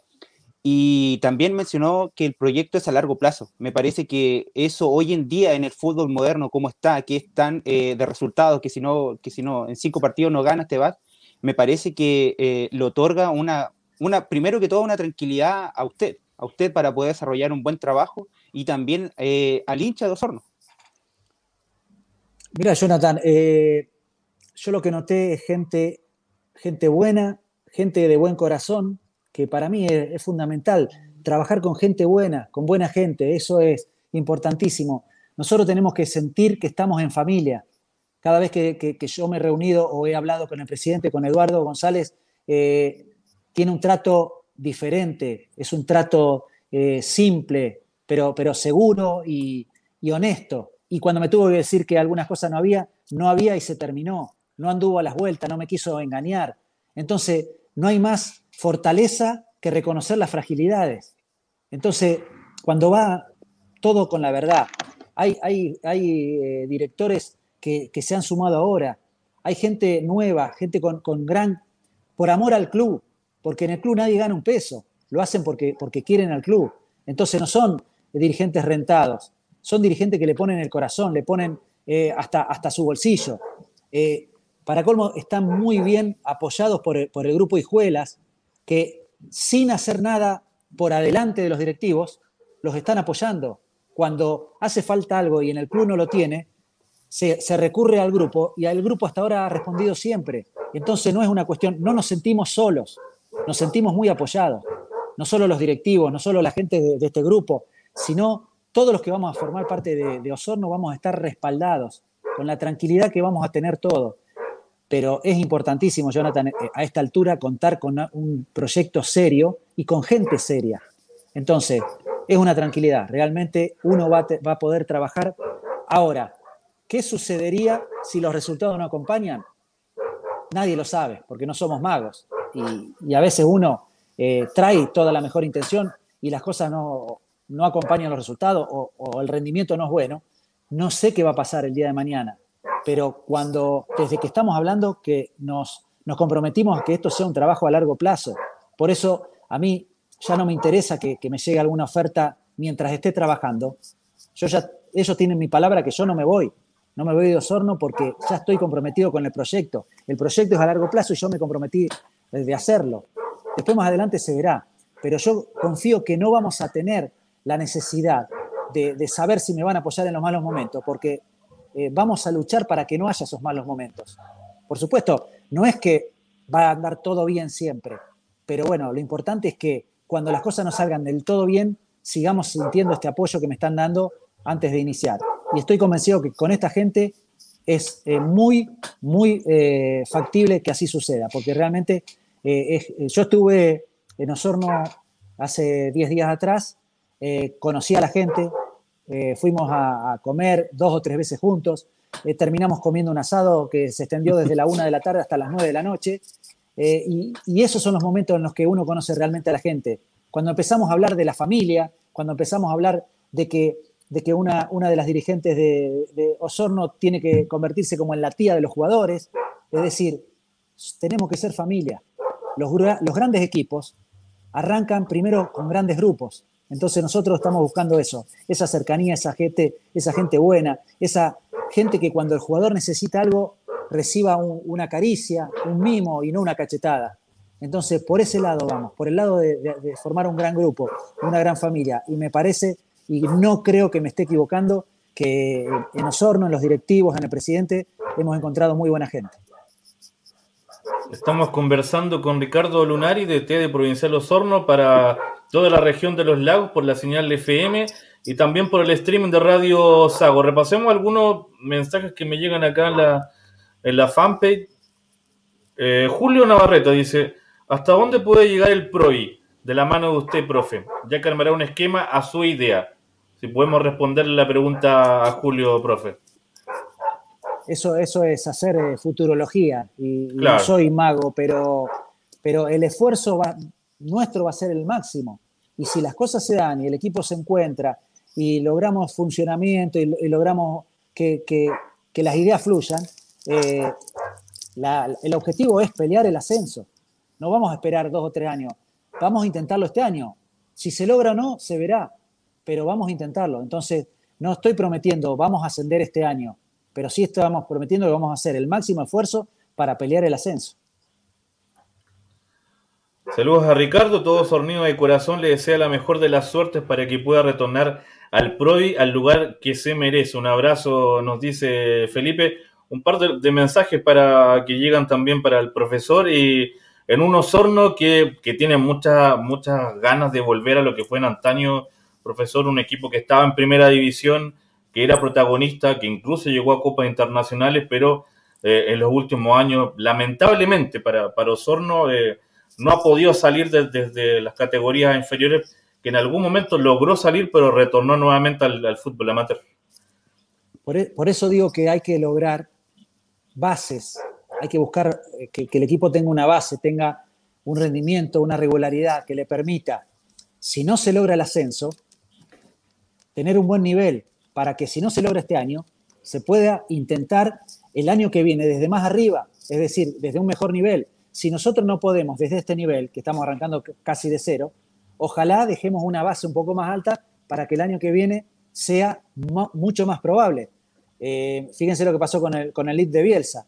Y también mencionó que el proyecto es a largo plazo. Me parece que eso hoy en día en el fútbol moderno, como está, que es tan de resultados, que si no, que si no en cinco partidos no ganas, te vas, me parece que eh, le otorga una, una, primero que todo, una tranquilidad a usted, a usted para poder desarrollar un buen trabajo y también eh, al hincha de Osorno. Mira, Jonathan, eh, yo lo que noté es gente, gente buena, gente de buen corazón, que para mí es, fundamental. Trabajar con gente buena, con buena gente, eso es importantísimo. Nosotros tenemos que sentir que estamos en familia, cada vez que, yo me he reunido o he hablado con el presidente, con Eduardo González, eh, tiene un trato diferente, es un trato eh, simple, pero, pero seguro y, honesto. Y cuando me tuvo que decir que algunas cosas no había, no había y se terminó. No anduvo a las vueltas, no me quiso engañar. Entonces, no hay más fortaleza que reconocer las fragilidades. Entonces, cuando va todo con la verdad, hay, hay, hay eh, directores que, se han sumado ahora. hay gente nueva, gente con, gran, por amor al club, porque en el club nadie gana un peso, lo hacen porque, porque quieren al club. Entonces no son dirigentes rentados, son dirigentes que le ponen el corazón, le ponen eh, hasta, hasta su bolsillo. Eh, para colmo, están muy bien apoyados por el, por el grupo Hijuelas, que sin hacer nada por adelante de los directivos, los están apoyando. Cuando hace falta algo y en el club no lo tiene, se, recurre al grupo y el grupo hasta ahora ha respondido siempre. Entonces no es una cuestión, no nos sentimos solos, nos sentimos muy apoyados. No solo los directivos, no solo la gente de, este grupo, sino todos los que vamos a formar parte de, Osorno vamos a estar respaldados, con la tranquilidad que vamos a tener todos. Pero es importantísimo, Jonathan, eh, a esta altura contar con un proyecto serio y con gente seria. Entonces, es una tranquilidad. Realmente uno va a poder trabajar. Ahora, ¿Qué sucedería si los resultados no acompañan? Nadie lo sabe, porque no somos magos. Y, a veces uno eh, trae toda la mejor intención y las cosas no, acompañan los resultados o, el rendimiento no es bueno. No sé qué va a pasar el día de mañana, pero cuando, desde que estamos hablando, que nos, nos comprometimos a que esto sea un trabajo a largo plazo. Por eso a mí ya no me interesa que, que me llegue alguna oferta mientras esté trabajando. Yo ya, ellos tienen mi palabra que yo no me voy no me voy de Osorno porque ya estoy comprometido con el proyecto. El proyecto es a largo plazo y yo me comprometí de hacerlo. Después más adelante se verá. Pero yo confío que no vamos a tener la necesidad de, saber si me van a apoyar en los malos momentos, porque eh, vamos a luchar para que no haya esos malos momentos. Por supuesto, no es que va a andar todo bien siempre, pero bueno, lo importante es que cuando las cosas no salgan del todo bien, sigamos sintiendo este apoyo que me están dando antes de iniciar y estoy convencido que con esta gente es eh, muy, muy eh, factible que así suceda, porque realmente yo estuve en Osorno hace 10 días atrás, conocí a la gente, fuimos a, comer dos o tres veces juntos, terminamos comiendo un asado que se extendió desde la una de la tarde hasta las 9 de la noche, y, y esos son los momentos en los que uno conoce realmente a la gente. Cuando empezamos a hablar de la familia, cuando empezamos a hablar de que de que una, una de las dirigentes de, Osorno tiene que convertirse como en la tía de los jugadores. Es decir, tenemos que ser familia. Los grandes equipos arrancan primero con grandes grupos. Entonces nosotros estamos buscando eso, esa cercanía, esa gente, esa gente buena, esa gente que cuando el jugador necesita algo reciba una caricia, un mimo y no una cachetada. Entonces, por ese lado vamos, por el lado de, de formar un gran grupo, una gran familia. Y me parece y no creo que me esté equivocando, que en Osorno, en los directivos, en el presidente, hemos encontrado muy buena gente. Estamos conversando con Ricardo Lunari de TED de Provincial Osorno para toda la región de los lagos por la señal FM y también por el streaming de Radio Sago. Repasemos algunos mensajes que me llegan acá en la, en la fanpage. Eh, Julio Navarrete dice, ¿hasta dónde puede llegar el PROI de la mano de usted, profe? Ya que armará un esquema a su idea. Si podemos responderle la pregunta a Julio, profe. Eso, eso es hacer eh, futurología. Y, no soy mago, pero, pero el esfuerzo nuestro va a ser el máximo. Y si las cosas se dan y el equipo se encuentra y logramos funcionamiento y, logramos que, las ideas fluyan, eh, el objetivo es pelear el ascenso. No vamos a esperar dos o tres años. Vamos a intentarlo este año. Si se logra o no, se verá pero vamos a intentarlo. Entonces, no estoy prometiendo, vamos a ascender este año, pero sí estamos prometiendo que vamos a hacer el máximo esfuerzo para pelear el ascenso. Saludos a Ricardo, todo sornido de corazón le desea la mejor de las suertes para que pueda retornar al PROI, al lugar que se merece. Un abrazo, nos dice Felipe. Un par de, mensajes para que llegan también para el profesor y en un Osorno que, que tiene muchas, muchas ganas de volver a lo que fue en antaño profesor, un equipo que estaba en primera división, que era protagonista, que incluso llegó a Copas Internacionales, pero eh, en los últimos años, lamentablemente para, para Osorno, eh, no ha podido salir desde las categorías inferiores, que en algún momento logró salir, pero retornó nuevamente al, fútbol amateur. E, por, eso digo que hay que lograr bases, hay que buscar eh, que, que el equipo tenga una base, tenga un rendimiento, una regularidad que le permita, si no se logra el ascenso, tener un buen nivel para que si no se logra este año, se pueda intentar el año que viene desde más arriba, es decir, desde un mejor nivel, si nosotros no podemos desde este nivel, que estamos arrancando casi de cero, ojalá dejemos una base un poco más alta para que el año que viene sea mucho más probable. Eh, fíjense lo que pasó con el, con el de Bielsa.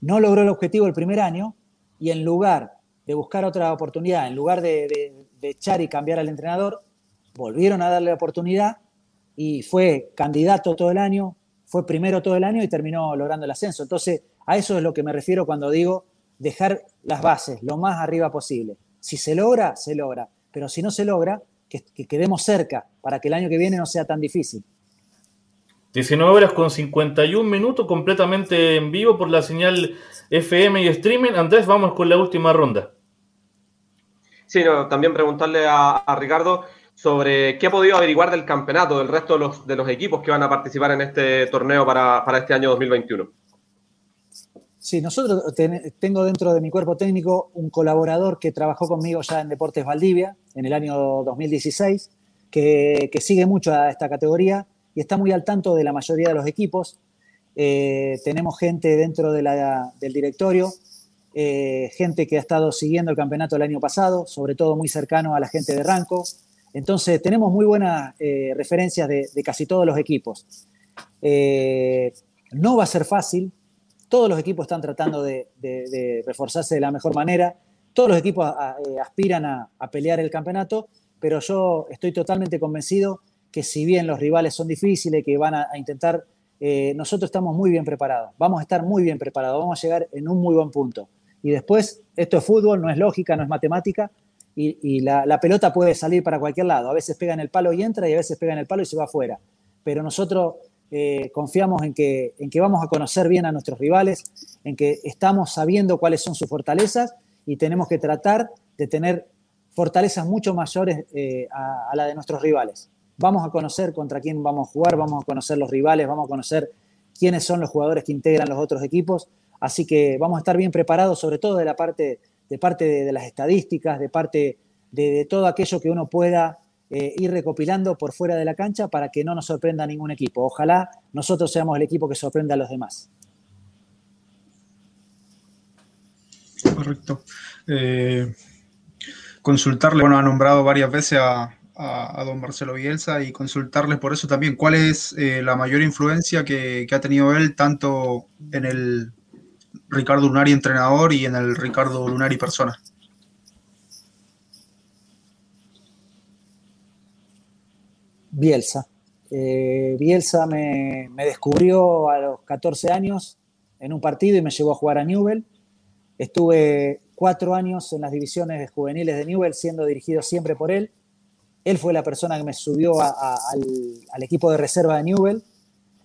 No logró el objetivo el primer año y en lugar de buscar otra oportunidad, en lugar de, echar y cambiar al entrenador, volvieron a darle la oportunidad y fue candidato todo el año, fue primero todo el año y terminó logrando el ascenso. Entonces, a eso es lo que me refiero cuando digo dejar las bases lo más arriba posible. Si se logra, se logra, pero si no se logra, que, que quedemos cerca para que el año que viene no sea tan difícil. 19 horas con 51 minutos, completamente en vivo por la señal FM y streaming. Andrés, vamos con la última ronda. Sí, también preguntarle a, Ricardo sobre qué ha podido averiguar del campeonato, del resto de los, de los equipos que van a participar en este torneo para, este año 2021. Sí, nosotros tengo dentro de mi cuerpo técnico un colaborador que trabajó conmigo ya en Deportes Valdivia en el año 2016, que, que sigue mucho a esta categoría y está muy al tanto de la mayoría de los equipos. Eh, tenemos gente dentro del directorio, eh, gente que ha estado siguiendo el campeonato el año pasado, sobre todo muy cercano a la gente de Ranco. Entonces, tenemos muy buenas eh, referencias de, casi todos los equipos. no va a ser fácil, todos los equipos están tratando de, reforzarse de la mejor manera, todos los equipos aspiran a, pelear el campeonato, pero yo estoy totalmente convencido que si bien los rivales son difíciles, que van a, intentar, eh, nosotros estamos muy bien preparados, vamos a estar muy bien preparados, vamos a llegar en un muy buen punto. Y después, esto es fútbol, no es lógica, no es matemática, y, la, pelota puede salir para cualquier lado, a veces pega en el palo y entra, y a veces pega en el palo y se va afuera. Pero nosotros eh, confiamos en que, en que vamos a conocer bien a nuestros rivales, en que estamos sabiendo cuáles son sus fortalezas y tenemos que tratar de tener fortalezas mucho mayores eh, a, a la de nuestros rivales vamos a conocer contra quién vamos a jugar, vamos a conocer los rivales, vamos a conocer quiénes son los jugadores que integran los otros equipos. Así que vamos a estar bien preparados, sobre todo de la parte de, parte de, las estadísticas, de parte de, todo aquello que uno pueda eh, ir recopilando por fuera de la cancha para que no nos sorprenda ningún equipo. Ojalá nosotros seamos el equipo que sorprenda a los demás. Correcto. Eh, consultarle, bueno, ha nombrado varias veces a, a, don Marcelo Bielsa y consultarle por eso también cuál es eh, la mayor influencia que, ha tenido él tanto en el Ricardo Lunari entrenador y en el Ricardo Lunari persona. Bielsa. Eh, Bielsa me, me, descubrió a los 14 años en un partido y me llevó a jugar a Newell. Estuve cuatro años en las divisiones juveniles de Newell siendo dirigido siempre por él él fue la persona que me subió al, equipo de reserva de Newell.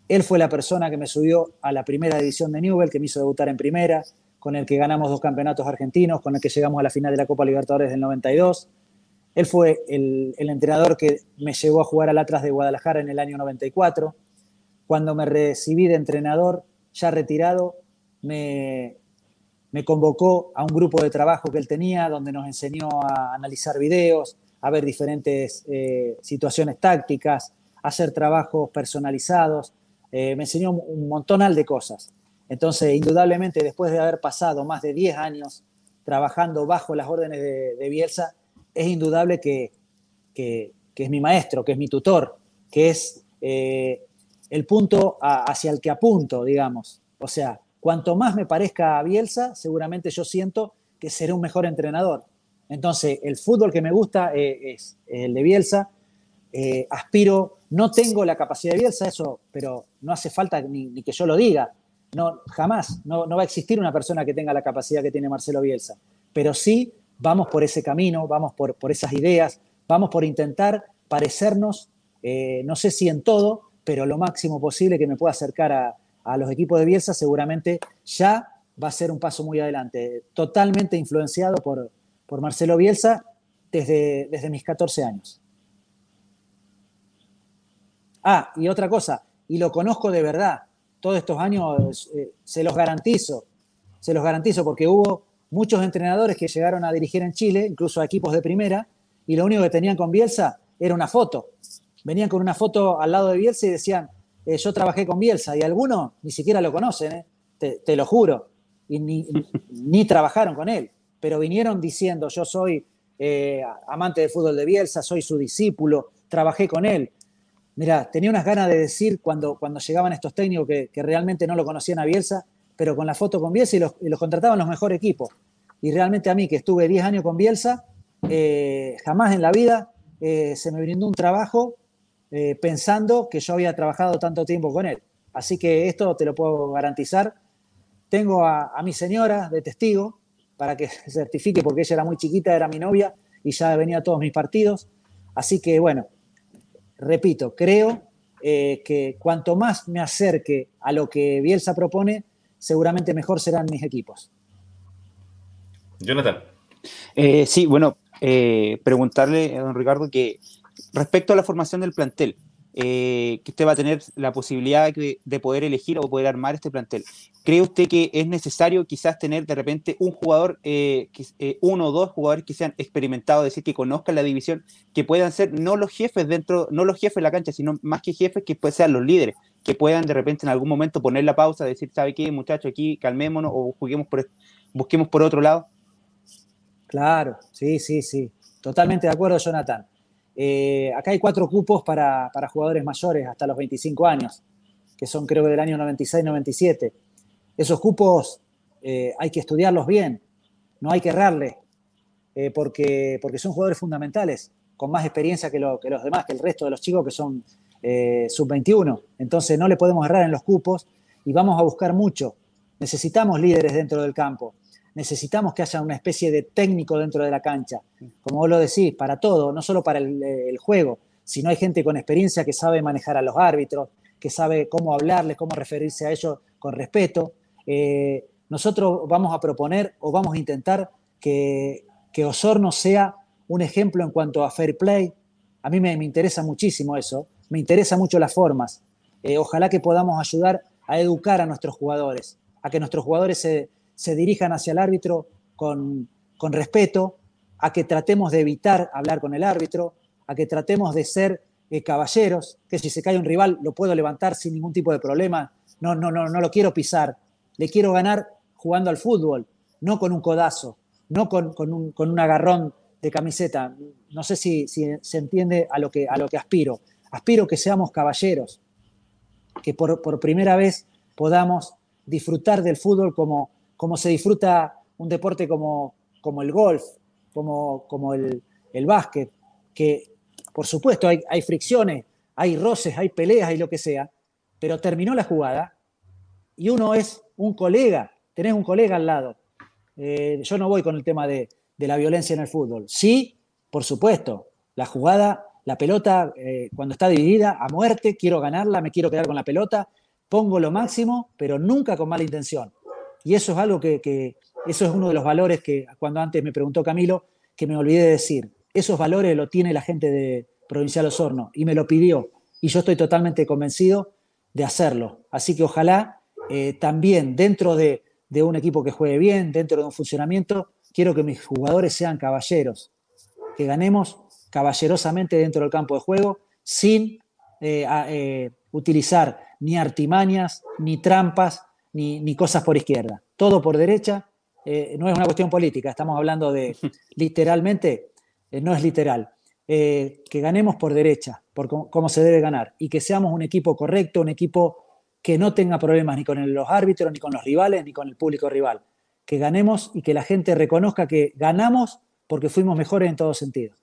Él fue la persona que me subió a la primera división de Newell, que me hizo debutar en primera, con el que ganamos dos campeonatos argentinos, con el que llegamos a la final de la Copa Libertadores del 92. Él fue el, entrenador que me llevó a jugar al Atlas de Guadalajara en el año 94. Cuando me recibí de entrenador, ya retirado, me, convocó a un grupo de trabajo que él tenía, donde nos enseñó a analizar videos, a ver diferentes eh, situaciones tácticas, hacer trabajos personalizados. Eh, me enseñó un montonal de cosas. Entonces, indudablemente, después de haber pasado más de 10 años trabajando bajo las órdenes de, Bielsa, es indudable que, es mi maestro, que es mi tutor, que es eh, el punto hacia el que apunto, digamos. O sea, cuanto más me parezca a Bielsa, seguramente yo siento que seré un mejor entrenador. Entonces, el fútbol que me gusta eh, es, el de Bielsa. Eh, aspiro, no tengo la capacidad de Bielsa, eso, pero no hace falta ni, que yo lo diga. No, jamás, no, va a existir una persona que tenga la capacidad que tiene Marcelo Bielsa. Pero sí vamos por ese camino, vamos por, esas ideas, vamos por intentar parecernos, eh, no sé si en todo, pero lo máximo posible que me pueda acercar a, los equipos de Bielsa, seguramente ya va a ser un paso muy adelante, totalmente influenciado por, Marcelo Bielsa desde, desde mis 14 años. Ah, y otra cosa, y lo conozco de verdad, todos estos años eh, se los garantizo, se los garantizo porque hubo muchos entrenadores que llegaron a dirigir en Chile, incluso a equipos de primera, y lo único que tenían con Bielsa era una foto. Venían con una foto al lado de Bielsa y decían, eh, yo trabajé con Bielsa, y algunos ni siquiera lo conocen, ¿eh? te, lo juro, y *laughs* ni, trabajaron con él, pero vinieron diciendo, yo soy eh, amante de fútbol de Bielsa, soy su discípulo, trabajé con él. Mira, tenía unas ganas de decir cuando, cuando llegaban estos técnicos que, realmente no lo conocían a Bielsa, pero con la foto con Bielsa y los, contrataban los mejores equipos. Y realmente a mí, que estuve 10 años con Bielsa, eh, jamás en la vida eh, se me brindó un trabajo pensando que yo había trabajado tanto tiempo con él. Así que esto te lo puedo garantizar. Tengo a, mi señora de testigo para que *laughs* certifique, porque ella era muy chiquita, era mi novia y ya venía a todos mis partidos. Así que bueno, repito, creo eh, que cuanto más me acerque a lo que Bielsa propone, seguramente mejor serán mis equipos. Jonathan. Eh, sí, bueno, eh, preguntarle a don Ricardo que respecto a la formación del plantel, eh, que usted va a tener la posibilidad de, poder elegir o poder armar este plantel. ¿Cree usted que es necesario quizás tener de repente un jugador, eh, eh, uno o dos jugadores que sean experimentados, es decir, que conozcan la división, que puedan ser no los jefes dentro, no los jefes de la cancha, sino más que jefes que pues, sean los líderes, que puedan de repente en algún momento poner la pausa, decir, ¿sabe qué, muchacho, aquí calmémonos o juguemos por, busquemos por otro lado? Claro, sí, sí, sí. Totalmente de acuerdo, Jonathan. Eh, acá hay cuatro cupos para, jugadores mayores hasta los 25 años, que son creo que del año 96-97. Esos cupos eh, hay que estudiarlos bien, no hay que errarle, eh, porque, porque son jugadores fundamentales, con más experiencia que, que, los demás, que el resto de los chicos que son sub-21. Entonces no le podemos errar en los cupos y vamos a buscar mucho. Necesitamos líderes dentro del campo necesitamos que haya una especie de técnico dentro de la cancha, como vos lo decís, para todo, no solo para el, juego, sino hay gente con experiencia que sabe manejar a los árbitros, que sabe cómo hablarles, cómo referirse a ellos con respeto. Eh, nosotros vamos a proponer o vamos a intentar que, que, Osorno sea un ejemplo en cuanto a fair play. A mí me, interesa muchísimo eso, me interesa mucho las formas. Eh, ojalá que podamos ayudar a educar a nuestros jugadores, a que nuestros jugadores se, se dirijan hacia el árbitro con, respeto, a que tratemos de evitar hablar con el árbitro, a que tratemos de ser eh, caballeros, que si se cae un rival lo puedo levantar sin ningún tipo de problema, no, no, no, no lo quiero pisar, le quiero ganar jugando al fútbol, no con un codazo, no con, un, agarrón de camiseta. No sé si, se entiende a lo, que, a lo que aspiro. Aspiro que seamos caballeros, que por, por primera vez podamos disfrutar del fútbol como, como se disfruta un deporte como, como el golf, como, como el, el, básquet, que por supuesto hay, hay fricciones, hay roces, hay peleas y lo que sea, pero terminó la jugada y uno es un colega, tenés un colega al lado. Eh, yo no voy con el tema de, de, la violencia en el fútbol. Sí, por supuesto, la jugada, la pelota, eh, cuando está dividida a muerte, quiero ganarla, me quiero quedar con la pelota, pongo lo máximo, pero nunca con mala intención. Y eso es algo que, eso es uno de los valores que cuando antes me preguntó Camilo, que me olvidé de decir. Esos valores lo tiene la gente de Provincial Osorno y me lo pidió. Y yo estoy totalmente convencido de hacerlo. Así que ojalá eh, también dentro de, un equipo que juegue bien, dentro de un funcionamiento, quiero que mis jugadores sean caballeros, que ganemos caballerosamente dentro del campo de juego sin eh, eh, utilizar ni artimañas, ni trampas, ni, cosas por izquierda. Todo por derecha. Eh, no es una cuestión política, estamos hablando de *laughs* literalmente, eh, no es literal. Eh, que ganemos por derecha, por cómo, se debe ganar, y que seamos un equipo correcto, un equipo que no tenga problemas ni con los árbitros, ni con los rivales, ni con el público rival. Que ganemos y que la gente reconozca que ganamos porque fuimos mejores en todo sentido.